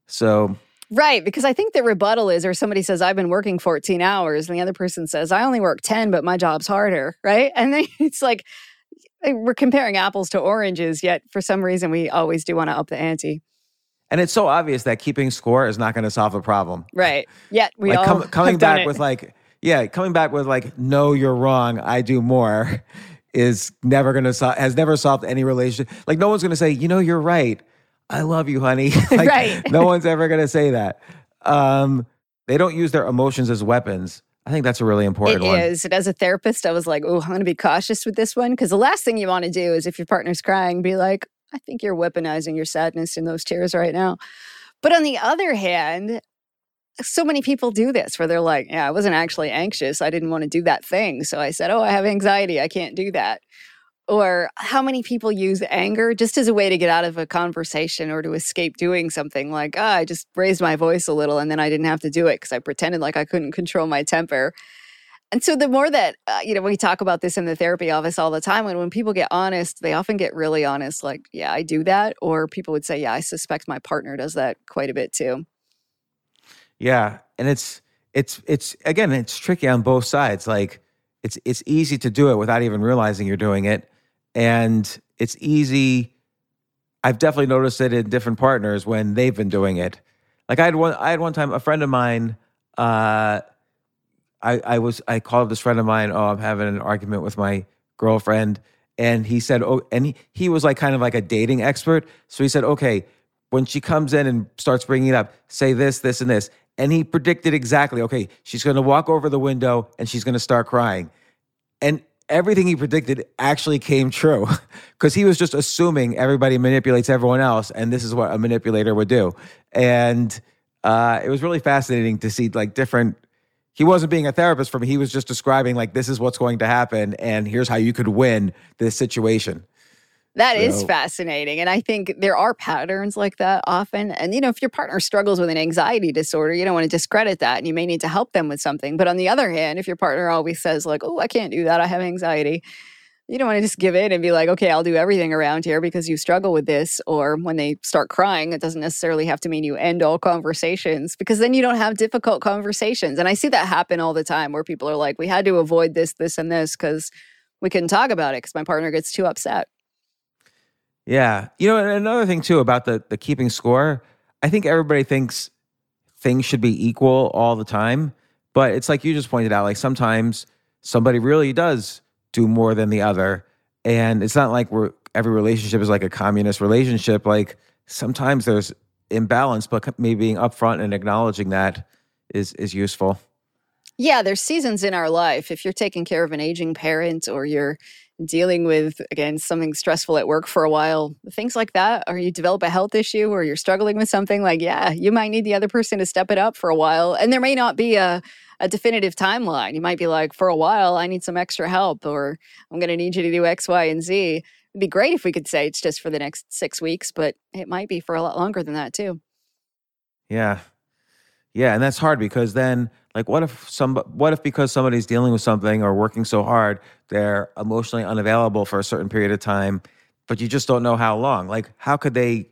So Right, because I think the rebuttal is, or somebody says, I've been working 14 hours, and the other person says, I only work 10, but my job's harder, right? And then it's like, eh, we're comparing apples to oranges, yet for some reason we always do want to up the ante. And it's so obvious that keeping score is not going to solve a problem. Right. Yet we like all com- coming back it. with like, yeah, coming back with like, no, you're wrong. I do more is never going to solve, has never solved any relationship. Like no one's going to say, you know, you're right. I love you, honey. like, right. no one's ever going to say that. Um, they don't use their emotions as weapons. I think that's a really important it one. It is. And as a therapist, I was like, oh, I'm going to be cautious with this one because the last thing you want to do is if your partner's crying, be like, I think you're weaponizing your sadness in those tears right now. But on the other hand, so many people do this where they're like, yeah, I wasn't actually anxious. I didn't want to do that thing. So I said, oh, I have anxiety. I can't do that. Or how many people use anger just as a way to get out of a conversation or to escape doing something like, oh, I just raised my voice a little and then I didn't have to do it because I pretended like I couldn't control my temper. And so the more that, uh, you know, we talk about this in the therapy office all the time, when, when people get honest, they often get really honest, like, yeah, I do that. Or people would say, yeah, I suspect my partner does that quite a bit too. Yeah. And it's, it's, it's, again, it's tricky on both sides. Like, it's, it's easy to do it without even realizing you're doing it. And it's easy. I've definitely noticed it in different partners when they've been doing it. Like I had one, I had one time a friend of mine, uh, I, I was I called this friend of mine. Oh, I'm having an argument with my girlfriend, and he said, oh, and he, he was like kind of like a dating expert. So he said, okay, when she comes in and starts bringing it up, say this, this, and this, and he predicted exactly. Okay, she's going to walk over the window and she's going to start crying, and everything he predicted actually came true because he was just assuming everybody manipulates everyone else, and this is what a manipulator would do, and. Uh, it was really fascinating to see like different he wasn't being a therapist for me. He was just describing like this is what's going to happen, and here's how you could win this situation. That so. is fascinating. And I think there are patterns like that often. And, you know, if your partner struggles with an anxiety disorder, you don't want to discredit that and you may need to help them with something. But on the other hand, if your partner always says, like, oh, I can't do that, I have anxiety, you don't want to just give in and be like, okay, I'll do everything around here because you struggle with this. Or when they start crying, it doesn't necessarily have to mean you end all conversations because then you don't have difficult conversations. And I see that happen all the time where people are like, we had to avoid this, this, and this because we couldn't talk about it because my partner gets too upset. Yeah. You know, another thing too about the the keeping score, I think everybody thinks things should be equal all the time, but it's like you just pointed out like sometimes somebody really does do more than the other. And it's not like we're every relationship is like a communist relationship. Like sometimes there's imbalance, but maybe being upfront and acknowledging that is is useful. Yeah, there's seasons in our life. If you're taking care of an aging parent or you're dealing with again something stressful at work for a while, things like that, or you develop a health issue or you're struggling with something like, yeah, you might need the other person to step it up for a while. And there may not be a a definitive timeline. You might be like, for a while, I need some extra help, or I'm going to need you to do X, Y, and Z. It'd be great if we could say it's just for the next six weeks, but it might be for a lot longer than that too. Yeah. Yeah. And that's hard because then, like, what if some, what if because somebody's dealing with something or working so hard, they're emotionally unavailable for a certain period of time, but you just don't know how long? Like, how could they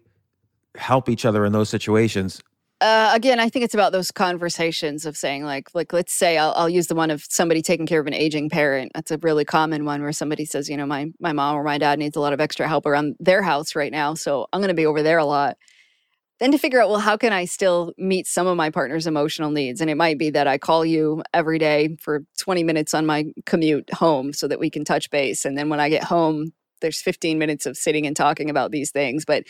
help each other in those situations? Uh, again, I think it's about those conversations of saying, like, like let's say I'll, I'll use the one of somebody taking care of an aging parent. That's a really common one where somebody says, you know, my my mom or my dad needs a lot of extra help around their house right now, so I'm going to be over there a lot. Then to figure out, well, how can I still meet some of my partner's emotional needs? And it might be that I call you every day for 20 minutes on my commute home so that we can touch base, and then when I get home, there's 15 minutes of sitting and talking about these things, but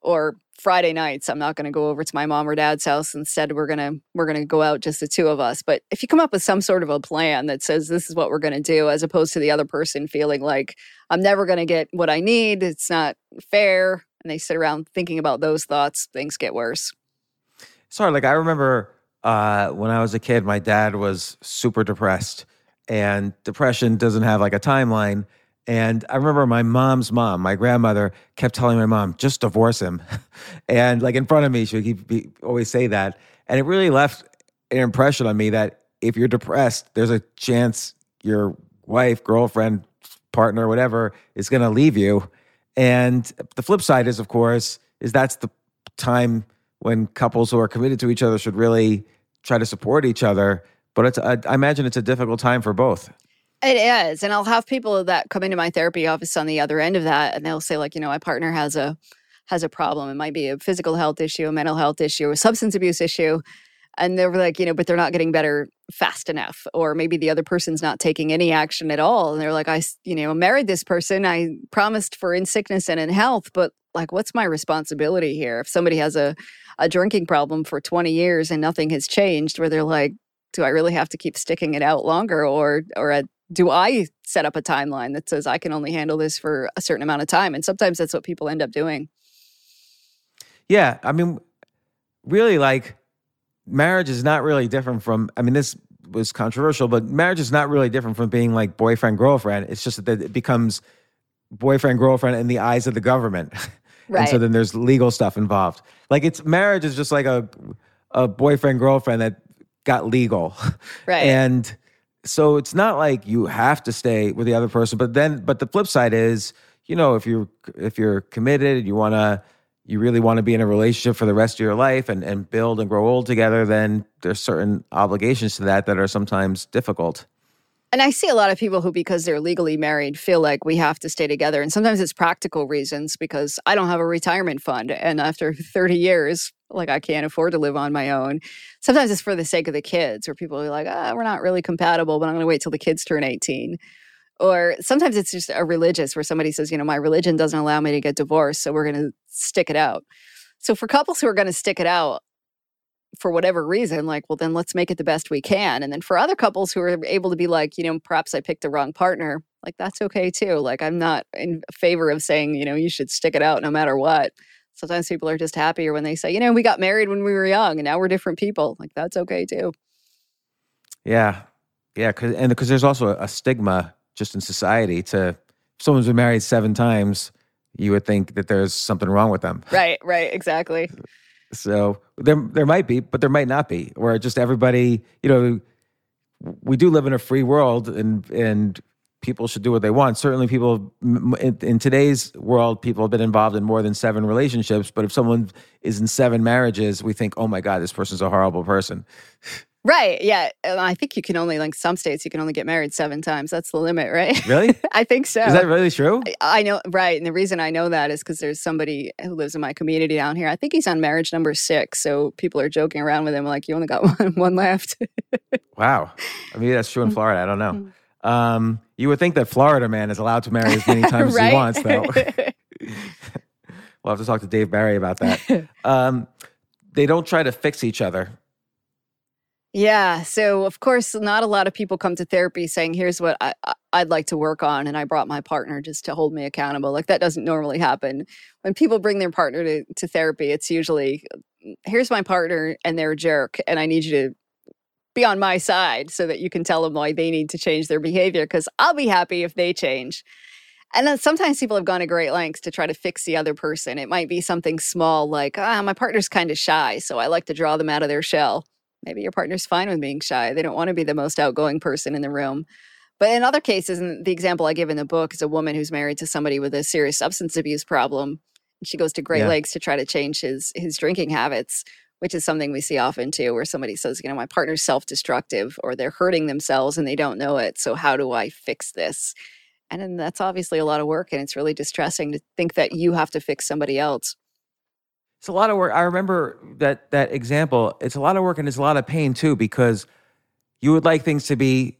or Friday nights I'm not going to go over to my mom or dad's house. Instead we're going to we're going to go out just the two of us. But if you come up with some sort of a plan that says this is what we're going to do as opposed to the other person feeling like I'm never going to get what I need. It's not fair and they sit around thinking about those thoughts things get worse sorry like I remember uh, when I was a kid my dad was super depressed and depression doesn't have like a timeline and I remember my mom's mom, my grandmother, kept telling my mom, just divorce him. and like in front of me, she would keep, always say that. And it really left an impression on me that if you're depressed, there's a chance your wife, girlfriend, partner, whatever, is going to leave you. And the flip side is, of course, is that's the time when couples who are committed to each other should really try to support each other. But it's, I, I imagine it's a difficult time for both. It is. And I'll have people that come into my therapy office on the other end of that and they'll say like, you know, my partner has a has a problem. It might be a physical health issue, a mental health issue, a substance abuse issue. And they're like, you know, but they're not getting better fast enough. Or maybe the other person's not taking any action at all. And they're like, I, you know, married this person. I promised for in sickness and in health, but like, what's my responsibility here? If somebody has a, a drinking problem for 20 years and nothing has changed, where they're like, do I really have to keep sticking it out longer? Or, or at do I set up a timeline that says I can only handle this for a certain amount of time? And sometimes that's what people end up doing. Yeah. I mean, really, like marriage is not really different from. I mean, this was controversial, but marriage is not really different from being like boyfriend girlfriend. It's just that it becomes boyfriend girlfriend in the eyes of the government. Right. and so then there's legal stuff involved. Like it's marriage is just like a a boyfriend girlfriend that got legal. Right. And so it's not like you have to stay with the other person, but then but the flip side is, you know, if you're if you're committed, and you want to you really want to be in a relationship for the rest of your life and and build and grow old together, then there's certain obligations to that that are sometimes difficult. And I see a lot of people who, because they're legally married, feel like we have to stay together. And sometimes it's practical reasons because I don't have a retirement fund. And after 30 years, like I can't afford to live on my own. Sometimes it's for the sake of the kids, where people are like, ah, we're not really compatible, but I'm going to wait till the kids turn 18. Or sometimes it's just a religious where somebody says, you know, my religion doesn't allow me to get divorced, so we're going to stick it out. So for couples who are going to stick it out, for whatever reason, like, well, then let's make it the best we can. And then for other couples who are able to be like, you know, perhaps I picked the wrong partner, like, that's okay too. Like, I'm not in favor of saying, you know, you should stick it out no matter what. Sometimes people are just happier when they say, you know, we got married when we were young and now we're different people. Like, that's okay too. Yeah. Yeah. Cause, and because there's also a stigma just in society to, if someone's been married seven times, you would think that there's something wrong with them. Right, right, exactly. So there there might be, but there might not be. Where just everybody, you know, we do live in a free world, and and people should do what they want. Certainly, people in, in today's world, people have been involved in more than seven relationships. But if someone is in seven marriages, we think, oh my god, this person's a horrible person. Right. Yeah. I think you can only, like some states, you can only get married seven times. That's the limit, right? Really? I think so. Is that really true? I know. Right. And the reason I know that is because there's somebody who lives in my community down here. I think he's on marriage number six. So people are joking around with him, like, you only got one, one left. wow. I mean, that's true in Mm. Florida. I don't know. Um, you would think that Florida man is allowed to marry as many times as he wants, though. we'll have to talk to Dave Barry about that. Um, they don't try to fix each other. Yeah. So, of course, not a lot of people come to therapy saying, here's what I, I'd like to work on. And I brought my partner just to hold me accountable. Like, that doesn't normally happen. When people bring their partner to, to therapy, it's usually, here's my partner and they're a jerk. And I need you to be on my side so that you can tell them why they need to change their behavior because I'll be happy if they change. And then sometimes people have gone to great lengths to try to fix the other person. It might be something small like, ah, my partner's kind of shy, so I like to draw them out of their shell. Maybe your partner's fine with being shy. They don't want to be the most outgoing person in the room. But in other cases, and the example I give in the book is a woman who's married to somebody with a serious substance abuse problem. She goes to great Yeah. lengths to try to change his his drinking habits, which is something we see often too, where somebody says, you know, my partner's self-destructive or they're hurting themselves and they don't know it. So how do I fix this? And then that's obviously a lot of work and it's really distressing to think that you have to fix somebody else. It's a lot of work. I remember that that example. It's a lot of work and it's a lot of pain too because you would like things to be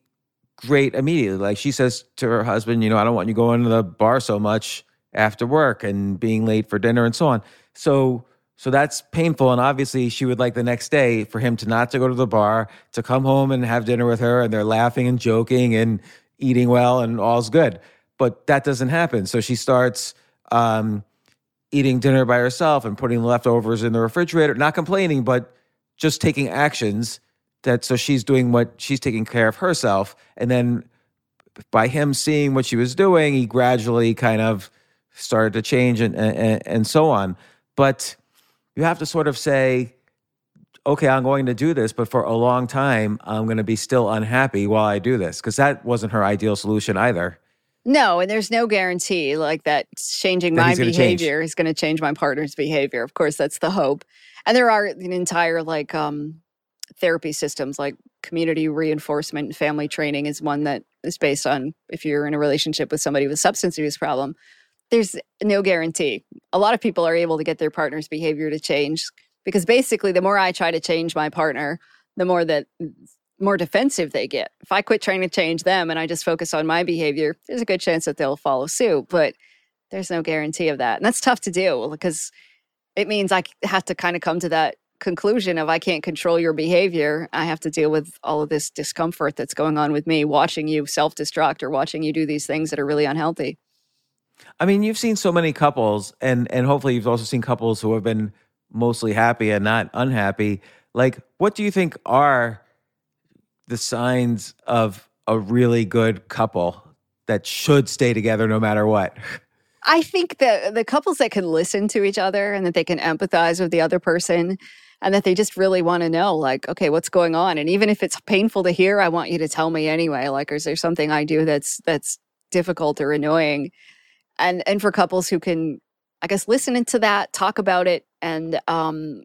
great immediately. Like she says to her husband, you know, I don't want you going to the bar so much after work and being late for dinner and so on. So so that's painful and obviously she would like the next day for him to not to go to the bar, to come home and have dinner with her and they're laughing and joking and eating well and all's good. But that doesn't happen. So she starts um eating dinner by herself and putting leftovers in the refrigerator, not complaining, but just taking actions that so she's doing what she's taking care of herself. And then by him seeing what she was doing, he gradually kind of started to change and and, and so on. But you have to sort of say, okay, I'm going to do this, but for a long time, I'm going to be still unhappy while I do this because that wasn't her ideal solution either. No, and there's no guarantee like that changing That my gonna change. behavior is going to change my partner's behavior. Of course, that's the hope. And there are an entire like um therapy systems like community reinforcement and family training is one that is based on if you're in a relationship with somebody with a substance abuse problem. There's no guarantee. A lot of people are able to get their partner's behavior to change because basically the more I try to change my partner, the more that more defensive they get. If I quit trying to change them and I just focus on my behavior, there's a good chance that they'll follow suit. But there's no guarantee of that. And that's tough to do because it means I have to kind of come to that conclusion of I can't control your behavior. I have to deal with all of this discomfort that's going on with me watching you self destruct or watching you do these things that are really unhealthy. I mean, you've seen so many couples, and and hopefully you've also seen couples who have been mostly happy and not unhappy. Like, what do you think are the signs of a really good couple that should stay together no matter what? I think that the couples that can listen to each other and that they can empathize with the other person and that they just really want to know like okay what's going on? And even if it's painful to hear i want you to tell me anyway. Like is there something i do that's that's difficult or annoying? And and for couples who can i guess listen into that talk about it and um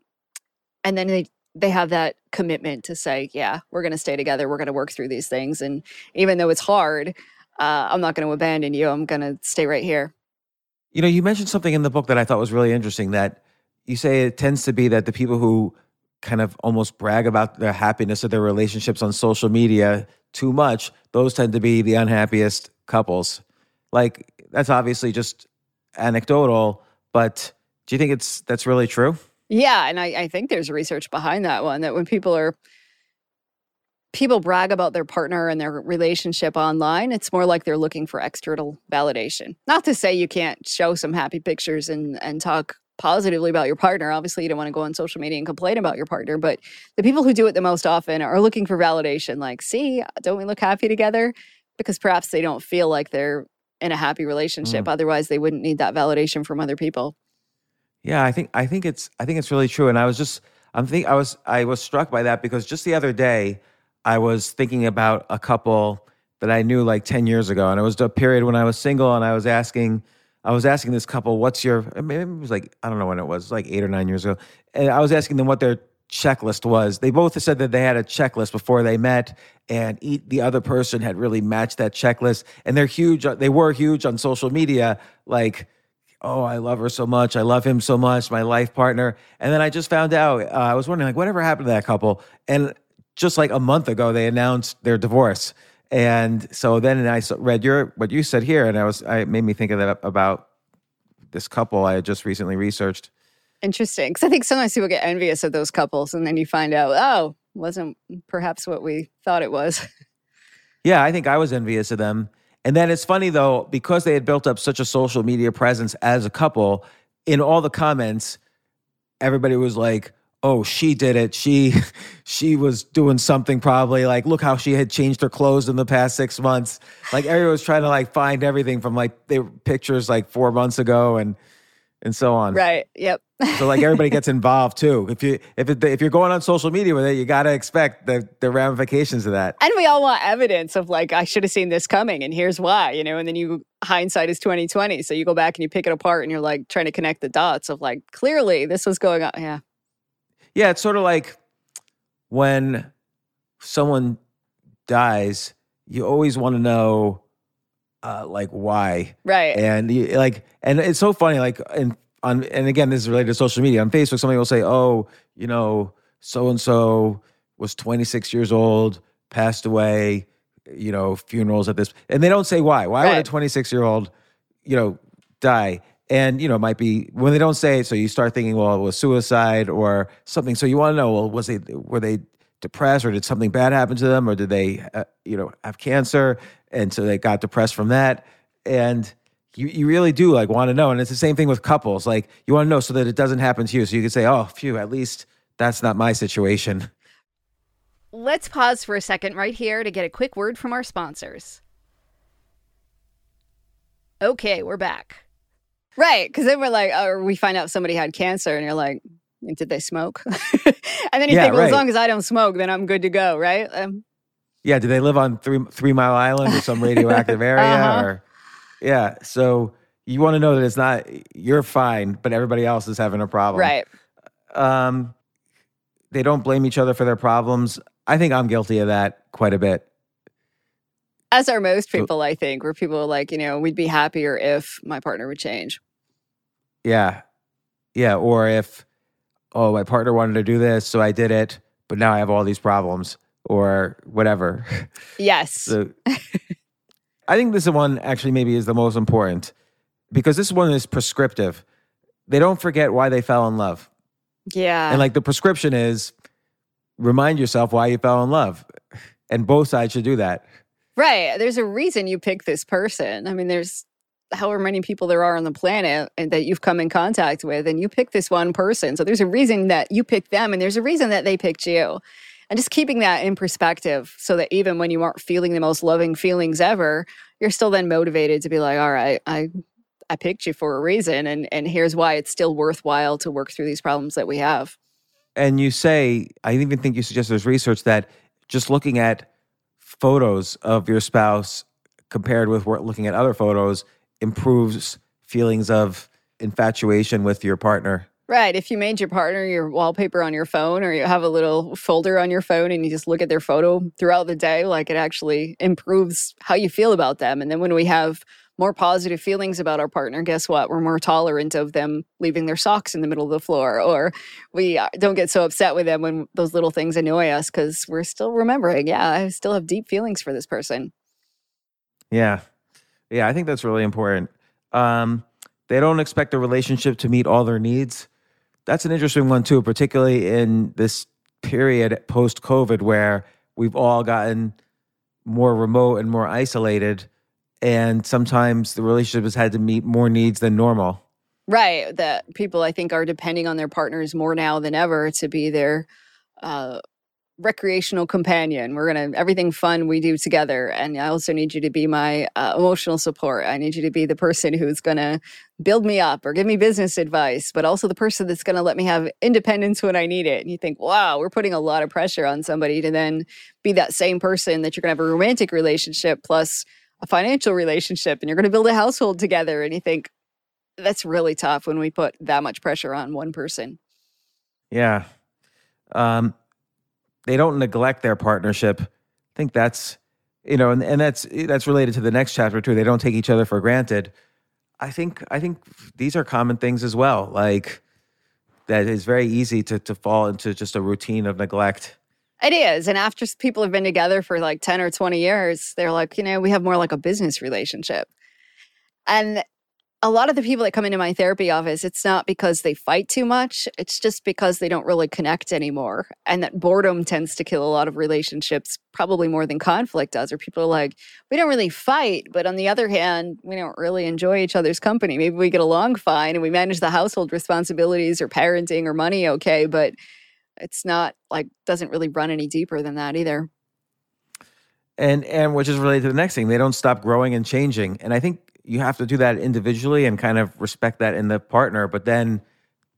and then they they have that commitment to say yeah we're going to stay together we're going to work through these things and even though it's hard uh, i'm not going to abandon you i'm going to stay right here You know, you mentioned something in the book that I thought was really interesting that you say it tends to be that the people who kind of almost brag about their happiness or their relationships on social media too much, those tend to be the unhappiest couples. Like that's obviously just anecdotal, but do you think it's that's really true? Yeah, and I, I think there's research behind that one that when people are people brag about their partner and their relationship online, it's more like they're looking for external validation. Not to say you can't show some happy pictures and and talk positively about your partner. Obviously, you don't want to go on social media and complain about your partner, but the people who do it the most often are looking for validation like, "See, don't we look happy together?" Because perhaps they don't feel like they're in a happy relationship. Mm. Otherwise, they wouldn't need that validation from other people. Yeah, I think I think it's I think it's really true. And I was just I'm think I was I was struck by that because just the other day I was thinking about a couple that I knew like 10 years ago. And it was a period when I was single and I was asking I was asking this couple, what's your I it was like I don't know when it was, like eight or nine years ago. And I was asking them what their checklist was. They both said that they had a checklist before they met, and eat, the other person had really matched that checklist. And they're huge. They were huge on social media, like oh, I love her so much. I love him so much, my life partner. And then I just found out, uh, I was wondering, like, whatever happened to that couple? And just like a month ago, they announced their divorce. And so then I read your what you said here, and I was, I made me think of that about this couple I had just recently researched. Interesting. Because I think sometimes people get envious of those couples, and then you find out, oh, wasn't perhaps what we thought it was. Yeah, I think I was envious of them. And then it's funny though, because they had built up such a social media presence as a couple, in all the comments, everybody was like, "Oh, she did it. She she was doing something probably. Like, look how she had changed her clothes in the past 6 months." Like everyone was trying to like find everything from like their pictures like 4 months ago and and so on. Right. Yep. So like everybody gets involved too. If you if it, if you're going on social media with it, you got to expect the the ramifications of that. And we all want evidence of like I should have seen this coming, and here's why, you know. And then you hindsight is twenty twenty, so you go back and you pick it apart, and you're like trying to connect the dots of like clearly this was going on. Yeah. Yeah, it's sort of like when someone dies, you always want to know uh, like why Right. and you, like and it's so funny like and on and again this is related to social media. On facebook somebody will say oh you know so and so was 26 years old passed away you know funerals at this and they don't say why. Why would a 26 year old you know die? And you know it might be when they don't say it so you start thinking well it was suicide or something. So you want to know well was they were they depressed or did something bad happen to them or did they uh, you know have cancer? And so they got depressed from that. And you, you really do like want to know and it's the same thing with couples like you want to know so that it doesn't happen to you so you can say oh phew at least that's not my situation Let's pause for a second right here to get a quick word from our sponsors. Okay, we're back. Right, because then we're like, or we find out somebody had cancer, and you're like, did they smoke? and then you Yeah, think, well, as long as I don't smoke, then I'm good to go, right? Um, yeah do they live on three three mile island or some radioactive area Uh-huh. or yeah so you want to know that it's not you're fine but everybody else is having a problem right. um they don't blame each other for their problems i think i'm guilty of that quite a bit As are most people, I think, where people are like, you know, we'd be happier if my partner would change. Yeah. Yeah. Or if, oh, my partner wanted to do this, so I did it, but now I have all these problems or whatever. Yes. So I think this one actually maybe is the most important because this one is prescriptive. They don't forget why they fell in love. yeah. And like the prescription is remind yourself why you fell in love. And both sides should do that. Right. There's a reason you pick this person. I mean, there's however many people there are on the planet and that you've come in contact with and you pick this one person so there's a reason that you picked them and there's a reason that they picked you and just keeping that in perspective so that even when you aren't feeling the most loving feelings ever you're still then motivated to be like all right i i picked you for a reason and and here's why it's still worthwhile to work through these problems that we have and you say i even think you suggest there's research that just looking at photos of your spouse compared with looking at other photos improves feelings of infatuation with your partner. Right. If you made your partner your wallpaper on your phone or you have a little folder on your phone and you just look at their photo throughout the day, like it actually improves how you feel about them. And then when we have more positive feelings about our partner, guess what? We're more tolerant of them leaving their socks in the middle of the floor, or we uh, don't get so upset with them when those little things annoy us because we're still remembering, yeah, I still have deep feelings for this person. Yeah. Yeah, I think that's really important. Um, they don't expect a relationship to meet all their needs. That's an interesting one, too, particularly in this period post COVID where we've all gotten more remote and more isolated. And sometimes the relationship has had to meet more needs than normal. Right. That people, I think, are depending on their partners more now than ever to be their uh, recreational companion. We're going to, everything fun we do together. And I also need you to be my uh, emotional support. I need you to be the person who's going to build me up or give me business advice, but also the person that's going to let me have independence when I need it. And you think, wow, we're putting a lot of pressure on somebody to then be that same person that you're going to have a romantic relationship plus a financial relationship and you're going to build a household together. And you think, that's really tough when we put that much pressure on one person. Yeah. Um, they don't neglect their partnership. I think that's you know, and, and that's that's related to the next chapter too. They don't take each other for granted. I think I think these are common things as well. Like that is very easy to to fall into just a routine of neglect. It is. And after people have been together for like 10 or 20 years, they're like, you know, we have more like a business relationship. And a lot of the people that come into my therapy office, it's not because they fight too much. It's just because they don't really connect anymore. And that boredom tends to kill a lot of relationships, probably more than conflict does. Or people are like, we don't really fight. But on the other hand, we don't really enjoy each other's company. Maybe we get along fine and we manage the household responsibilities or parenting or money okay. But it's not like, doesn't really run any deeper than that either and and which is related to the next thing they don't stop growing and changing and i think you have to do that individually and kind of respect that in the partner, but then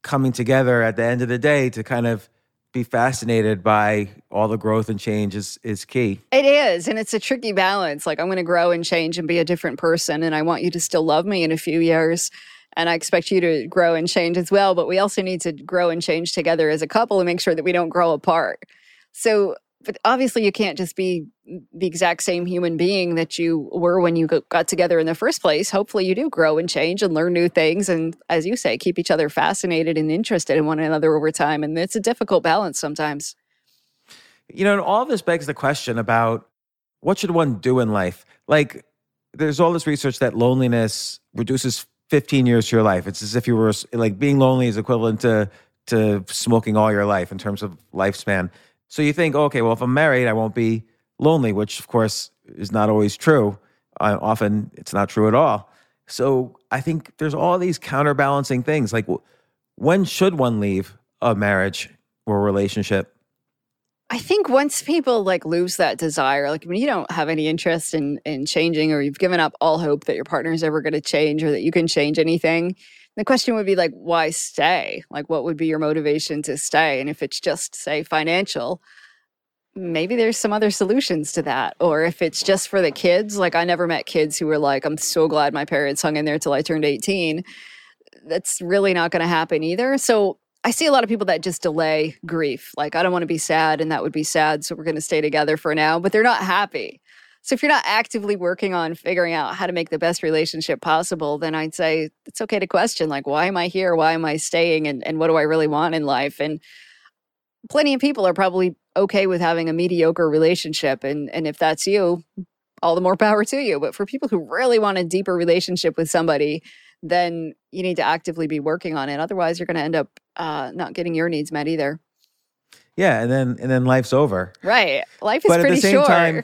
coming together at the end of the day to kind of be fascinated by all the growth and change is is key. It is, and it's a tricky balance. Like I'm going to grow and change and be a different person and I want you to still love me in a few years and I expect you to grow and change as well, but we also need to grow and change together as a couple and make sure that we don't grow apart. So but obviously you can't just be the exact same human being that you were when you got together in the first place. Hopefully, you do grow and change and learn new things. And as you say, keep each other fascinated and interested in one another over time. And it's a difficult balance sometimes. You know, and all this begs the question about what should one do in life? Like, there's all this research that loneliness reduces 15 years to your life. It's as if you were like being lonely is equivalent to to smoking all your life in terms of lifespan. So you think, okay, well, if I'm married, I won't be lonely, which of course is not always true. Uh, often it's not true at all. So I think there's all these counterbalancing things. Like, when should one leave a marriage or a relationship? I think once people like lose that desire, like when you don't have any interest in in changing, or you've given up all hope that your partner is ever going to change, or that you can change anything, the question would be like, why stay? Like, what would be your motivation to stay? And if it's just say financial, maybe there's some other solutions to that. Or if it's just for the kids, like I never met kids who were like, I'm so glad my parents hung in there till I turned 18. That's really not going to happen either. So I see a lot of people that just delay grief. Like, I don't want to be sad, and that would be sad. So we're going to stay together for now, but they're not happy. So if you're not actively working on figuring out how to make the best relationship possible, then I'd say it's okay to question, like, why am I here? Why am I staying? And, and what do I really want in life? And plenty of people are probably okay with having a mediocre relationship. And, and if that's you, all the more power to you. But for people who really want a deeper relationship with somebody, then you need to actively be working on it. Otherwise, you're going to end up uh, not getting your needs met either. Yeah, and then and then life's over. Right, life is but pretty at the same short. Time,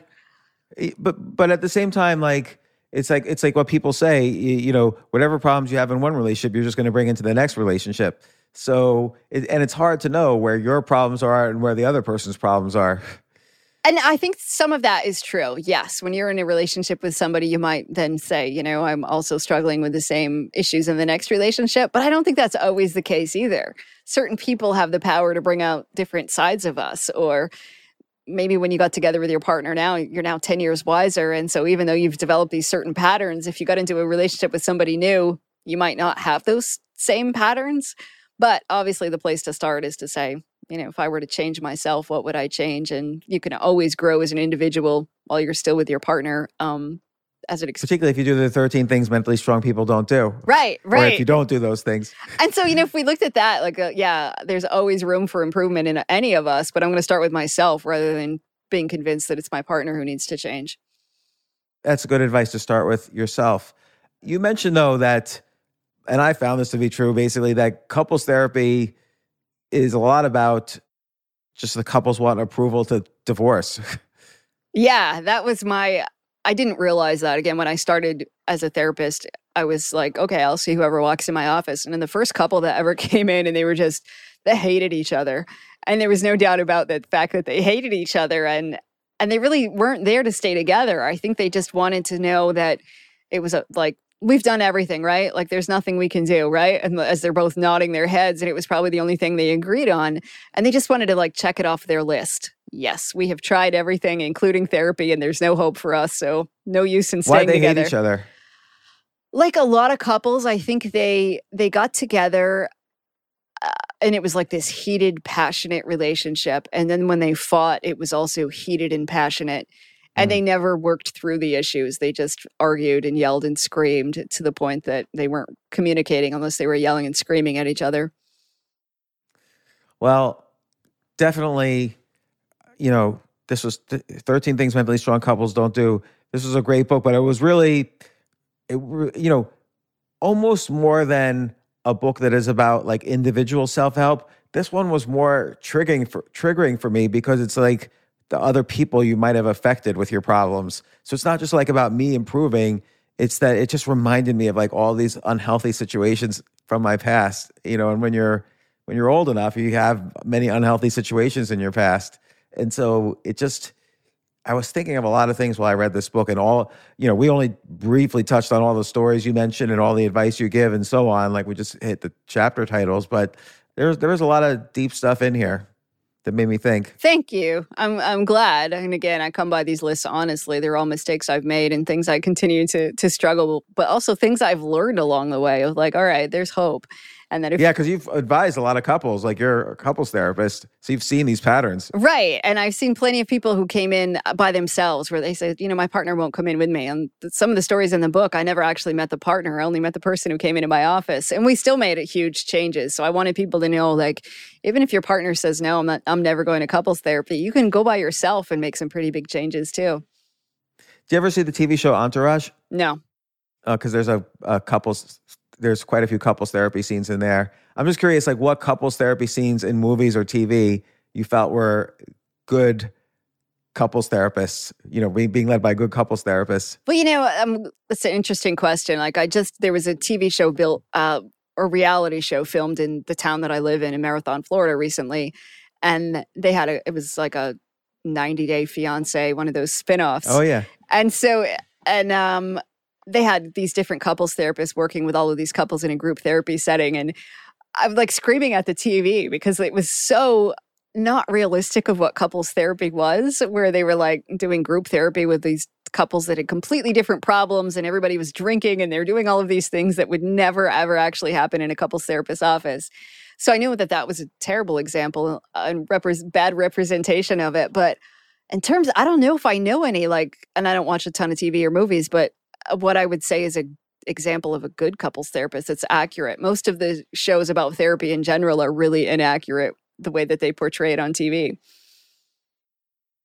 but but at the same time, like it's like it's like what people say. You, you know, whatever problems you have in one relationship, you're just going to bring into the next relationship. So, it, and it's hard to know where your problems are and where the other person's problems are. And I think some of that is true. Yes. When you're in a relationship with somebody, you might then say, you know, I'm also struggling with the same issues in the next relationship. But I don't think that's always the case either. Certain people have the power to bring out different sides of us. Or maybe when you got together with your partner now, you're now 10 years wiser. And so even though you've developed these certain patterns, if you got into a relationship with somebody new, you might not have those same patterns. But obviously, the place to start is to say, you know, if I were to change myself, what would I change? And you can always grow as an individual while you're still with your partner. Um, as an ex- particularly if you do the 13 things mentally strong people don't do. Right, right. Or if you don't do those things. And so, you know, if we looked at that, like, uh, yeah, there's always room for improvement in any of us, but I'm going to start with myself rather than being convinced that it's my partner who needs to change. That's good advice to start with yourself. You mentioned, though, that, and I found this to be true, basically, that couples therapy is a lot about just the couples wanting approval to divorce. yeah, that was my. I didn't realize that again when I started as a therapist. I was like, okay, I'll see whoever walks in my office. And then the first couple that ever came in and they were just, they hated each other. And there was no doubt about the fact that they hated each other. And, and they really weren't there to stay together. I think they just wanted to know that it was a, like we've done everything, right? Like there's nothing we can do, right? And as they're both nodding their heads, and it was probably the only thing they agreed on. And they just wanted to like check it off their list. Yes, we have tried everything, including therapy, and there's no hope for us. So no use in staying Why they together. hate each other? Like a lot of couples, I think they they got together. Uh, and it was like this heated, passionate relationship. And then when they fought, it was also heated and passionate and mm. they never worked through the issues. They just argued and yelled and screamed to the point that they weren't communicating unless they were yelling and screaming at each other. Well, definitely, you know, this was 13 things mentally strong couples don't do. This was a great book, but it was really, it, you know, almost more than a book that is about like individual self help. This one was more triggering for triggering for me because it's like the other people you might have affected with your problems. So it's not just like about me improving. It's that it just reminded me of like all these unhealthy situations from my past, you know, and when you're when you're old enough, you have many unhealthy situations in your past. And so it just I was thinking of a lot of things while I read this book and all, you know, we only briefly touched on all the stories you mentioned and all the advice you give and so on. Like we just hit the chapter titles, but there's there was a lot of deep stuff in here that made me think. Thank you. I'm I'm glad. And again, I come by these lists honestly. They're all mistakes I've made and things I continue to to struggle, but also things I've learned along the way of like, all right, there's hope and that if yeah because you've advised a lot of couples like you're a couples therapist so you've seen these patterns. Right and i've seen plenty of people who came in by themselves where they said you know my partner won't come in with me and some of the stories in the book i never actually met the partner i only met the person who came into my office and we still made huge changes so i wanted people to know like even if your partner says no i'm not i'm never going to couples therapy you can go by yourself and make some pretty big changes too. Do you ever see the tv show entourage? No. Because uh, there's a, a couples there's quite a few couples therapy scenes in there. I'm just curious, like what couples therapy scenes in movies or TV you felt were good couples therapists, you know, being led by good couples therapists? Well, you know, um, that's an interesting question. Like, I just, there was a TV show built, uh, or reality show filmed in the town that I live in, in Marathon, Florida, recently. And they had a, it was like a 90 Day Fiance, one of those spin offs. Oh, yeah. And so, and um, they had these different couples therapists working with all of these couples in a group therapy setting. And I'm like screaming at the TV because it was so not realistic of what couples therapy was, where they were like doing group therapy with these couples that had completely different problems and everybody was drinking and they're doing all of these things that would never ever actually happen in a couples therapist office. So I knew that that was a terrible example and repre- bad representation of it. But in terms, I don't know if I know any like, and I don't watch a ton of TV or movies, but uh, what I would say is a example of a good couples therapist that's accurate. Most of the shows about therapy in general are really inaccurate the way that they portray it on TV.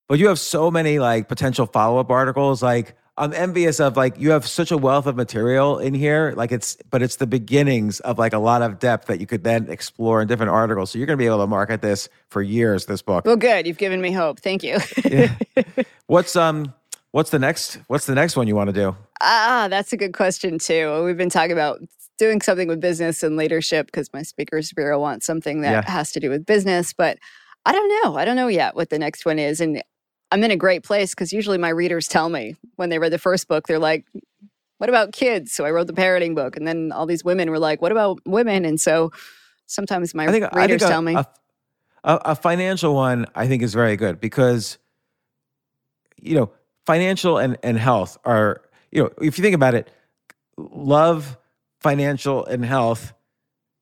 But you have so many like potential follow-up articles like I'm envious of like you have such a wealth of material in here like it's but it's the beginnings of like a lot of depth that you could then explore in different articles. So you're going to be able to market this for years this book. Well good, you've given me hope. Thank you. yeah. What's um what's the next what's the next one you want to do? Ah, that's a good question too. We've been talking about doing something with business and leadership because my speakers bureau wants something that Yeah. has to do with business, but I don't know. I don't know yet what the next one is and I'm in a great place because usually my readers tell me when they read the first book, they're like, what about kids? So I wrote the parenting book. And then all these women were like, what about women? And so sometimes my think readers a, tell me. a, a, a financial one I think is very good because you know financial and and health are you know if you think about it, love, financial, and health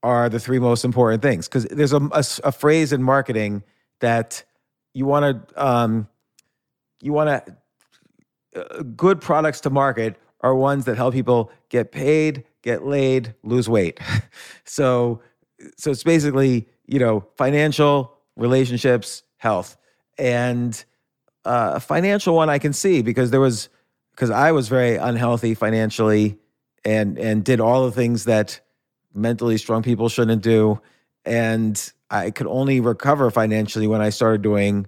are the three most important things because there's a a phrase in marketing that you want to um, you want to uh, good products to market are ones that help people get paid, get laid, lose weight. so so it's basically you know financial relationships health and a financial one i can see because there was because i was very unhealthy financially and and did all the things that mentally strong people shouldn't do and i could only recover financially when i started doing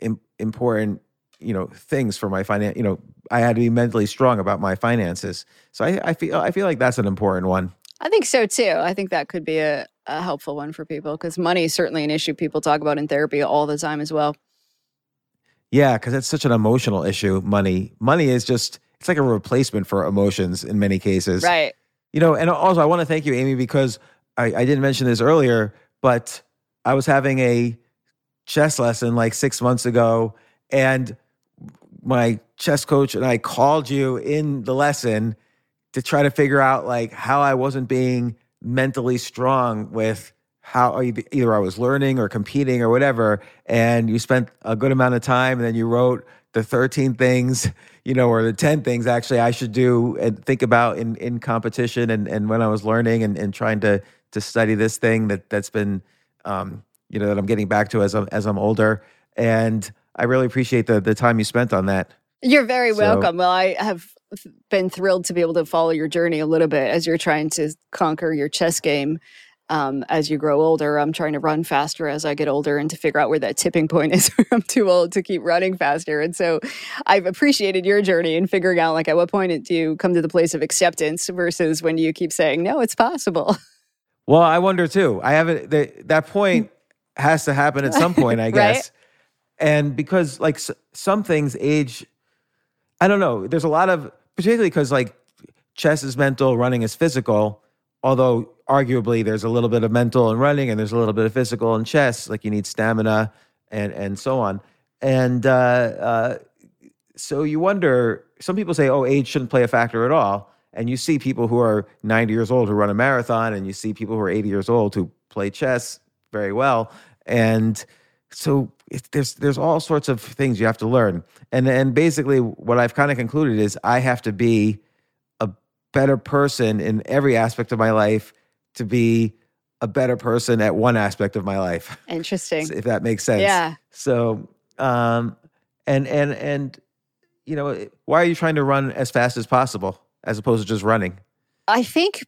Im- important you know things for my finance you know i had to be mentally strong about my finances so i, I feel i feel like that's an important one I think so too. I think that could be a, a helpful one for people because money is certainly an issue people talk about in therapy all the time as well. Yeah, because it's such an emotional issue. Money, money is just it's like a replacement for emotions in many cases. Right. You know, and also I want to thank you, Amy, because I, I didn't mention this earlier, but I was having a chess lesson like six months ago, and my chess coach and I called you in the lesson to try to figure out like how I wasn't being mentally strong with how either either I was learning or competing or whatever. And you spent a good amount of time and then you wrote the 13 things, you know, or the 10 things actually I should do and think about in, in competition and, and when I was learning and, and trying to to study this thing that that's been um, you know, that I'm getting back to as I'm as I'm older. And I really appreciate the the time you spent on that. You're very So- welcome. Well, I have been thrilled to be able to follow your journey a little bit as you're trying to conquer your chess game. Um, as you grow older, I'm trying to run faster as I get older and to figure out where that tipping point is where I'm too old to keep running faster. And so I've appreciated your journey in figuring out like at what point do you come to the place of acceptance versus when do you keep saying, no, it's possible. Well, I wonder too. I haven't. The, that point has to happen at some point, I Right. guess. And because like s- some things age, I don't know. There's a lot of particularly because like chess is mental, running is physical. Although arguably there's a little bit of mental in running, and there's a little bit of physical in chess. Like you need stamina and and so on. And uh, uh, so you wonder. Some people say, "Oh, age shouldn't play a factor at all." And you see people who are 90 years old who run a marathon, and you see people who are 80 years old who play chess very well. And so there's there's all sorts of things you have to learn. And and basically, what I've kind of concluded is I have to be better person in every aspect of my life to be a better person at one aspect of my life Interesting. if that makes sense. Yeah. So, um, and and and you know, why are you trying to run as fast as possible as opposed to just running? I think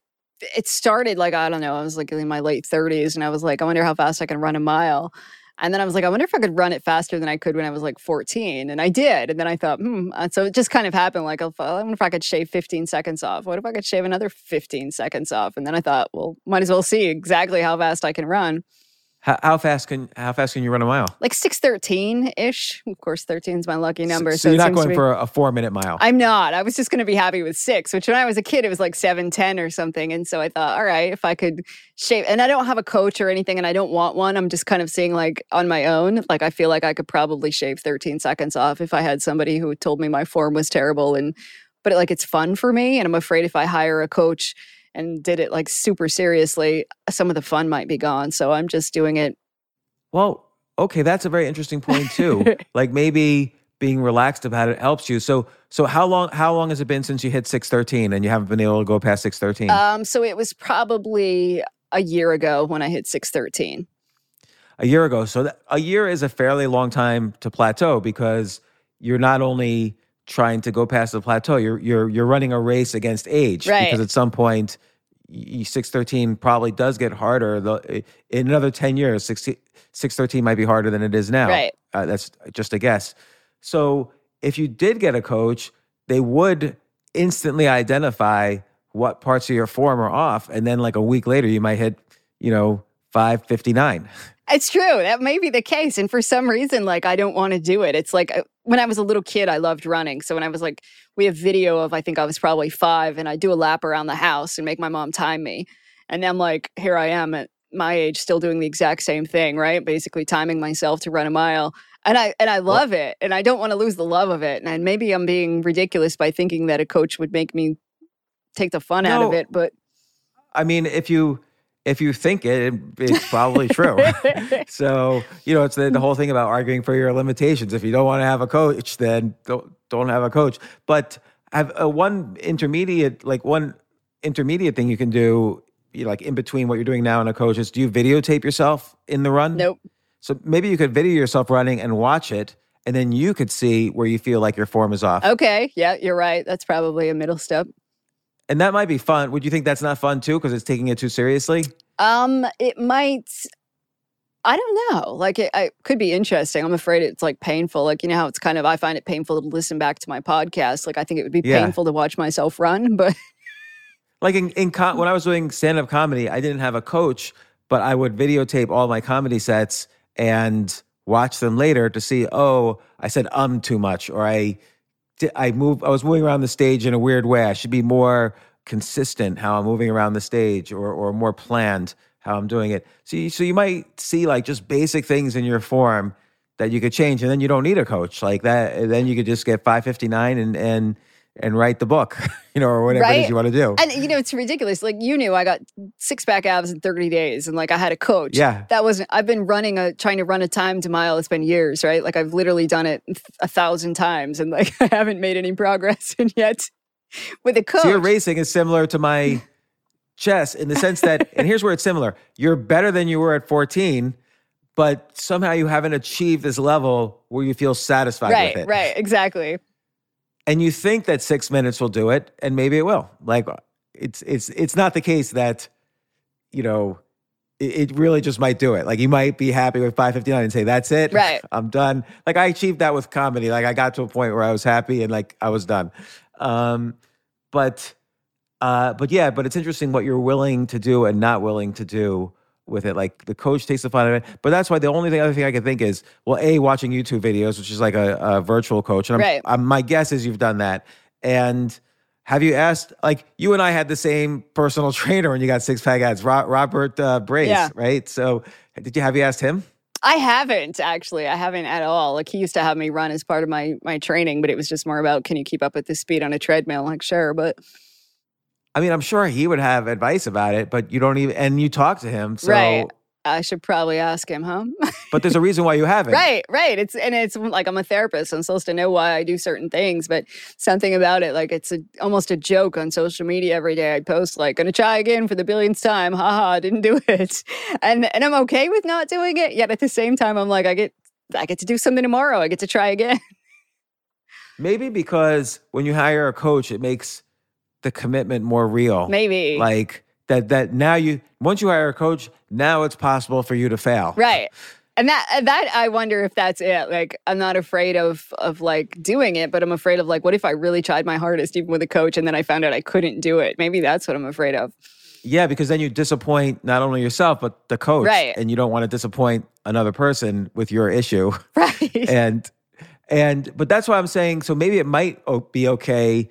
it started like I don't know. I was like in my late 30s, and I was like, I wonder how fast I can run a mile. And then I was like, I wonder if I could run it faster than I could when I was like 14, and I did. And then I thought, hmm. And so it just kind of happened. Like, I wonder if I could shave 15 seconds off. What if I could shave another 15 seconds off? And then I thought, well, might as well see exactly how fast I can run. How, how fast can how fast can you run a mile? Like 613 ish. Of course, 13 is my lucky number. So, So, you're not going be- for a four minute mile. I'm not. I was just going to be happy with six, which when I was a kid, it was like seven ten or something. And so I thought, all right, if I could shave, and I don't have a coach or anything, and I don't want one. I'm just kind of seeing like on my own. Like I feel like I could probably shave 13 seconds off if I had somebody who told me my form was terrible. And, but like it's fun for me. And I'm afraid if I hire a coach and did it like super seriously, some of the fun might be gone. So I'm just doing it. well, okay, that's a very interesting point too. like maybe being relaxed about it helps you. So so how long how long has it been since you hit six thirteen and you haven't been able to go past six thirteen? Um, so it was probably a year ago when I hit 613. a year ago. So that, a year is a fairly long time to plateau because you're not only trying to go past the plateau, you're you're you're running a race against age Right. because at some point six thirteen probably does get harder. The, in another ten years, six thirteen might be harder than it is now. Right. Uh, that's just a guess. So if you did get a coach, they would instantly identify what parts of your form are off. And then like a week later, you might hit, you know, 559. It's true. That may be the case. And for some reason, like, I don't want to do it. It's like uh, when I was a little kid, I loved running. So when I was like, we have video of, I think I was probably five, and I do a lap around the house and make my mom time me. And I'm like, here I am at my age, still doing the exact same thing, right? Basically timing myself to run a mile. And I and I love it. And I don't want to lose the love of it. And maybe I'm being ridiculous by thinking that a coach would make me take the fun no, out of it. But I mean, if you if you think it, it's probably true. so you know, it's the, the whole thing about arguing for your limitations. If you don't want to have a coach, then don't don't have a coach. But have a one intermediate, like one intermediate thing you can do, you know, like in between what you're doing now and a coach is do you videotape yourself in the run? Nope. So maybe you could video yourself running and watch it, and then you could see where you feel like your form is off. Okay. Yeah, you're right. That's probably a middle step. And that might be fun. Would you think that's not fun too because it's taking it too seriously? Um, it might. I don't know. Like it, it, could be interesting. I'm afraid it's like painful. Like you know how it's kind of. I find it painful to listen back to my podcast. Like I think it would be yeah. painful to watch myself run. But like in, in com- when I was doing stand up comedy, I didn't have a coach, but I would videotape all my comedy sets and watch them later to see. Oh, I said um too much, or I I move I was moving around the stage in a weird way. I should be more consistent how I'm moving around the stage or or more planned how I'm doing it. So you, so you might see like just basic things in your form that you could change and then you don't need a coach like that then you could just get 559 and and and write the book, you know, or whatever right? it is you want to do. And you know, it's ridiculous. Like you knew I got six pack abs in 30 days and like I had a coach. Yeah. That wasn't I've been running a trying to run a time to mile. It's been years, right? Like I've literally done it a thousand times and like I haven't made any progress and yet with a coach. So your racing is similar to my chess in the sense that, and here's where it's similar. You're better than you were at 14 but somehow you haven't achieved this level where you feel satisfied right, with it. Right, exactly and you think that six minutes will do it, and maybe it will. Like it's it's it's not the case that you know it, it really just might do it. Like you might be happy with five fifty nine and say that's it. Right, I'm done. Like I achieved that with comedy. Like I got to a point where I was happy and like I was done. Um, but uh, but yeah, but it's interesting what you're willing to do and not willing to do with it. Like the coach takes the fun of it. But that's why the only thing, other thing I can think is, well, a watching YouTube videos, which is like a, a virtual coach, and I'm, right. I'm, my guess is you've done that. And have you asked? Like you and I had the same personal trainer when you got six pack ads, Robert uh, Brace, yeah. right? So did you have you asked him? I haven't actually. I haven't at all. Like he used to have me run as part of my my training, but it was just more about can you keep up with the speed on a treadmill? Like sure, but I mean, I'm sure he would have advice about it, but you don't even, and you talk to him. So. Right. I should probably ask him, huh? but there's a reason why you haven't. Right, right. It's and it's like I'm a therapist. I'm supposed to know why I do certain things, but something about it, like it's a, almost a joke on social media every day. I post like, "Gonna try again for the billionth time." Haha, didn't do it, and and I'm okay with not doing it. Yet at the same time, I'm like, I get I get to do something tomorrow. I get to try again. Maybe because when you hire a coach, it makes the commitment more real. Maybe. Like that that now you once you hire a coach, now it's possible for you to fail. Right. And that uh, that I wonder if that's it. Like I'm not afraid of of like doing it, but I'm afraid of like what if I really tried my hardest even with a coach and then I found out I couldn't do it. Maybe that's what I'm afraid of. Yeah, because then you disappoint not only yourself but the coach, right? And you don't want to disappoint another person with your issue, right? And and but that's why I'm saying. So maybe it might be okay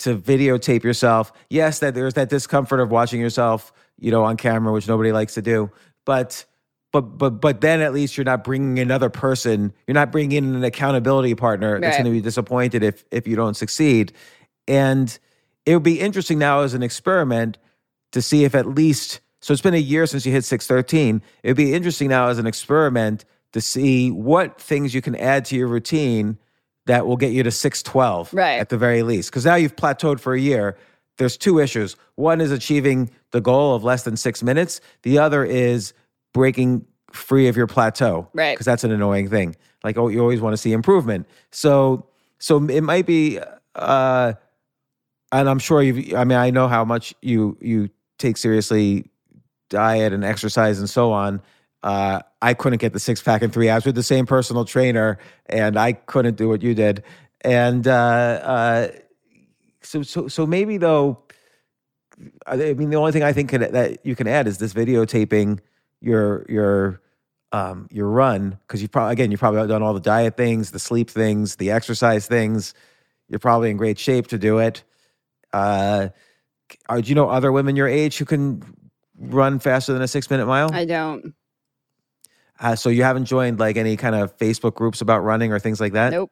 to videotape yourself. Yes, that there's that discomfort of watching yourself, you know, on camera, which nobody likes to do. But but but but then at least you're not bringing another person. You're not bringing in an accountability partner right. that's going to be disappointed if if you don't succeed. And it would be interesting now as an experiment to see if at least. So it's been a year since you hit 613. It'd be interesting now as an experiment to see what things you can add to your routine that will get you to 612 right. at the very least. Because now you've plateaued for a year. There's two issues. One is achieving the goal of less than six minutes, the other is breaking free of your plateau. Right. Because that's an annoying thing. Like, oh, you always want to see improvement. So, so it might be, uh, and I'm sure you've, I mean, I know how much you, you take seriously diet and exercise and so on. Uh, I couldn't get the six pack in three hours with the same personal trainer, and I couldn't do what you did. And uh, uh, so, so, so maybe though, I mean, the only thing I think that you can add is this videotaping your your um, your run because you probably again you've probably done all the diet things, the sleep things, the exercise things. You're probably in great shape to do it. Uh, are, do you know other women your age who can run faster than a six minute mile? I don't. Uh, so you haven't joined like any kind of Facebook groups about running or things like that? Nope.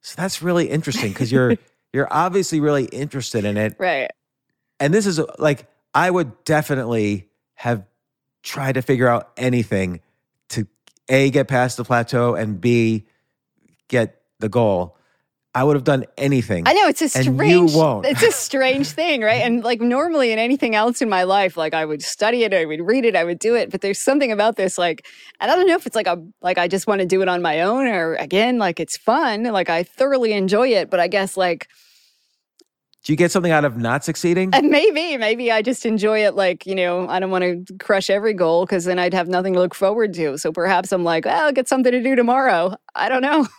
So that's really interesting because you're you're obviously really interested in it. Right. And this is like I would definitely have tried to figure out anything to A get past the plateau and B get the goal. I would have done anything. I know it's a strange. you won't. It's a strange thing, right? And like normally in anything else in my life, like I would study it, I would read it, I would do it. But there's something about this, like, and I don't know if it's like a like I just want to do it on my own, or again, like it's fun, like I thoroughly enjoy it. But I guess like Do you get something out of not succeeding? and maybe maybe I just enjoy it. Like you know, I don't want to crush every goal because then I'd have nothing to look forward to. So perhaps I'm like, well, I'll get something to do tomorrow. I don't know.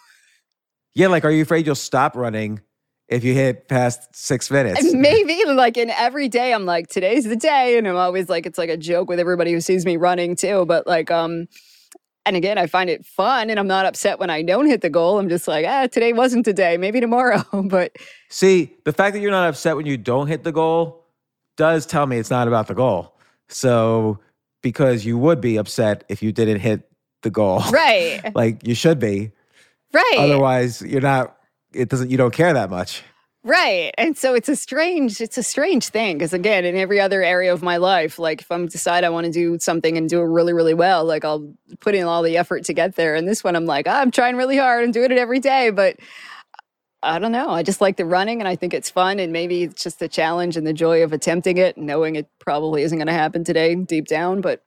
yeah, like are you afraid you'll stop running if you hit past six minutes? Maybe like in every day I'm like today's the day and I'm always like it's like a joke with everybody who sees me running too but like um and again I find it fun and I'm not upset when I don't hit the goal I'm just like ah today wasn't today maybe tomorrow but See, the fact that you're not upset when you don't hit the goal does tell me it's not about the goal. So, because you would be upset if you didn't hit the goal. right like you should be. Right Otherwise, you're not it doesn't you don't care that much. right and so it's a strange it's a strange thing because again in every other area of my life like if I'm decide I want to do something and do it really really well like I'll put in all the effort to get there and this one I'm like "Ah, I'm trying really hard and doing it every day but I don't know. I just like the running and I think it's fun. And maybe it's just the challenge and the joy of attempting it, knowing it probably isn't going to happen today deep down. But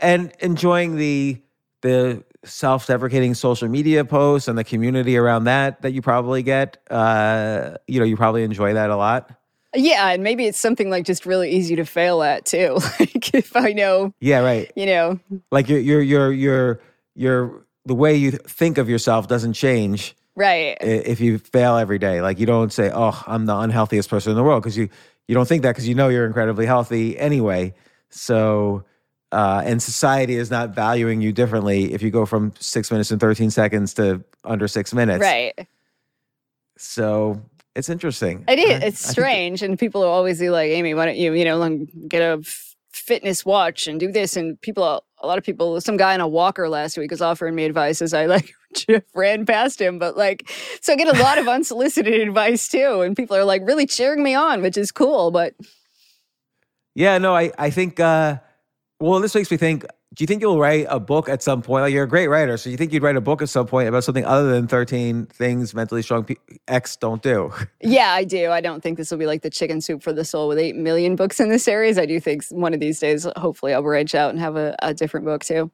And enjoying the the self-deprecating social media posts and the community around that that you probably get. Uh, you know, you probably enjoy that a lot. yeah, and maybe it's something like just really easy to fail at too. like if I know, Yeah, right. you know, Like your your your your your the way you think of yourself doesn't change right. if you fail every day. Like you don't say, "Oh, I'm the unhealthiest person in the world," because you you don't think that because you know you're incredibly healthy anyway. So, uh, and society is not valuing you differently if you go from six minutes and thirteen seconds to under six minutes. Right. So it's interesting. It is. I- It's I think- strange. And people will always be like, Amy, why don't you, you know, get a fitness watch and do this? And people, a lot of people, some guy on a walker last week was offering me advice as I like ran past him. But like, so I get a lot of unsolicited advice too. And people are like really cheering me on, which is cool. But Yeah, no, I I think. uh Well, this makes me think. Do you think you'll write a book at some point? Like you're a great writer, so you think you'd write a book at some point about something other than thirteen things mentally strong pe- X don't do? yeah, I do. I don't think this will be like the chicken soup for the soul with 8 million books in the series. I do think one of these days, hopefully, I'll branch out and have a, a different book too.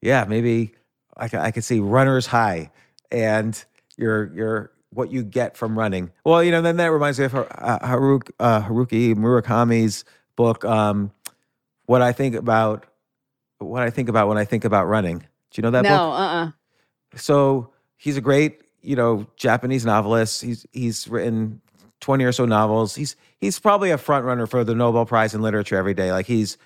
yeah, maybe I I could see runner's high and your your what you get from running. Well, you know, then that reminds me of uh, Haruk, uh, Haruki Murakami's book. Um, what I think about what I think about when I think about running. Do you know that no, book? No, uh uh so he's a great you know japanese novelist. He's he's written 20 or so novels. He's he's probably a front runner for the nobel prize in literature every day. Like he's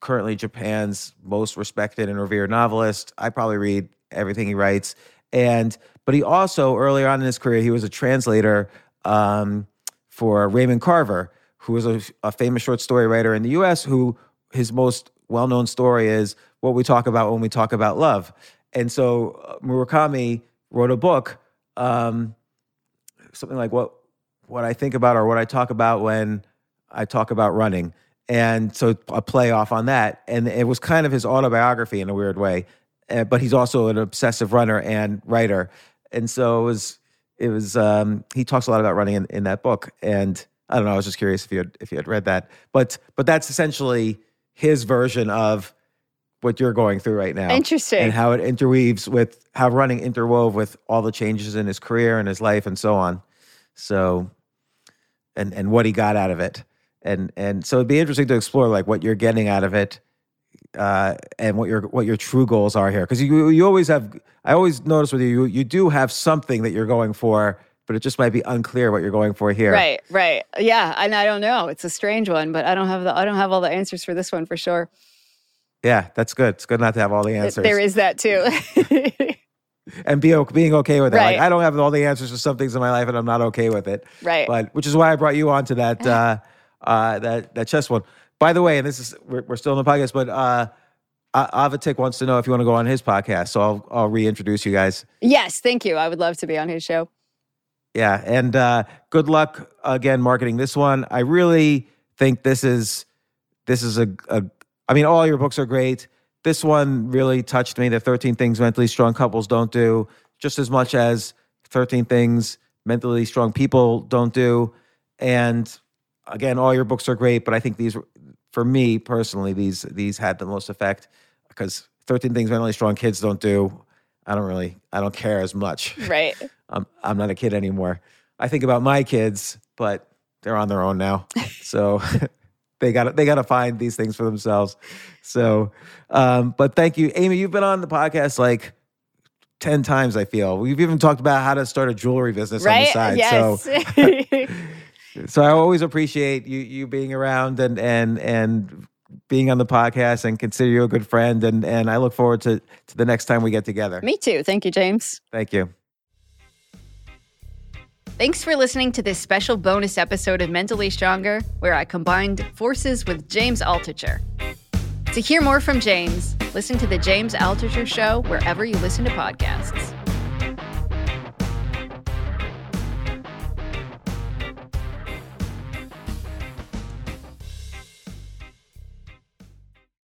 currently japan's most respected and revered novelist. I probably read everything he writes. And but he also earlier on in his career he was a translator um, for raymond carver who was a, a famous short story writer in the us who his most well-known story is what we talk about when we talk about love. And so uh, murakami wrote a book um, something like what what i think about or what i talk about when i talk about running. And so a play off on that. And it was kind of his autobiography in a weird way uh, but he's also an obsessive runner and writer. And so it was it was um, he talks a lot about running in, in that book. And i don't know i was just curious if you had if you had read that. But but that's essentially his version of what you're going through right now Interesting. and how it interweaves with how running interwove with all the changes in his career and his life and so on so and and what he got out of it and and so it'd be interesting to explore like what you're getting out of it uh, and what your what your true goals are here. Because you you always have. I always notice with you, you you do have something that you're going for, but it just might be unclear what you're going for here. Right, right. Yeah, and I don't know. It's a strange one, but I don't have the I don't have all the answers for this one for sure. Yeah, that's good. It's good not to have all the answers. There is that too. and be being okay with that. Right. Like I don't have all the answers for some things in my life, and I'm not okay with it. Right. But which is why I brought you on to that uh, uh, that that chess one. By the way, and this is we're, we're still in the podcast, but uh, Avatik wants to know if you want to go on his podcast, so I'll I'll reintroduce you guys. yes, thank you. I would love to be on his show. Yeah, and uh, good luck again marketing this one. I really think this is this is a, a I mean, all your books are great. This one really touched me. The 13 things mentally strong couples don't do, just as much as 13 things mentally strong people don't do. And again, all your books are great, but I think these, for me personally, these these had the most effect because 13 things mentally strong kids don't do. I don't really, I don't care as much. Right. I'm I'm not a kid anymore. I think about my kids, but they're on their own now. So they got they got to find these things for themselves. So, um, but thank you, Amy. You've been on the podcast like ten times. I feel we've even talked about how to start a jewelry business on the side. Yes. So, so I always appreciate you you being around and and and being on the podcast and consider you a good friend. And and I look forward to to the next time we get together. Me too. Thank you, James. Thank you. Thanks for listening to this special bonus episode of Mentally Stronger, where I combined forces with James Altucher. To hear more from James, listen to The James Altucher Show wherever you listen to podcasts.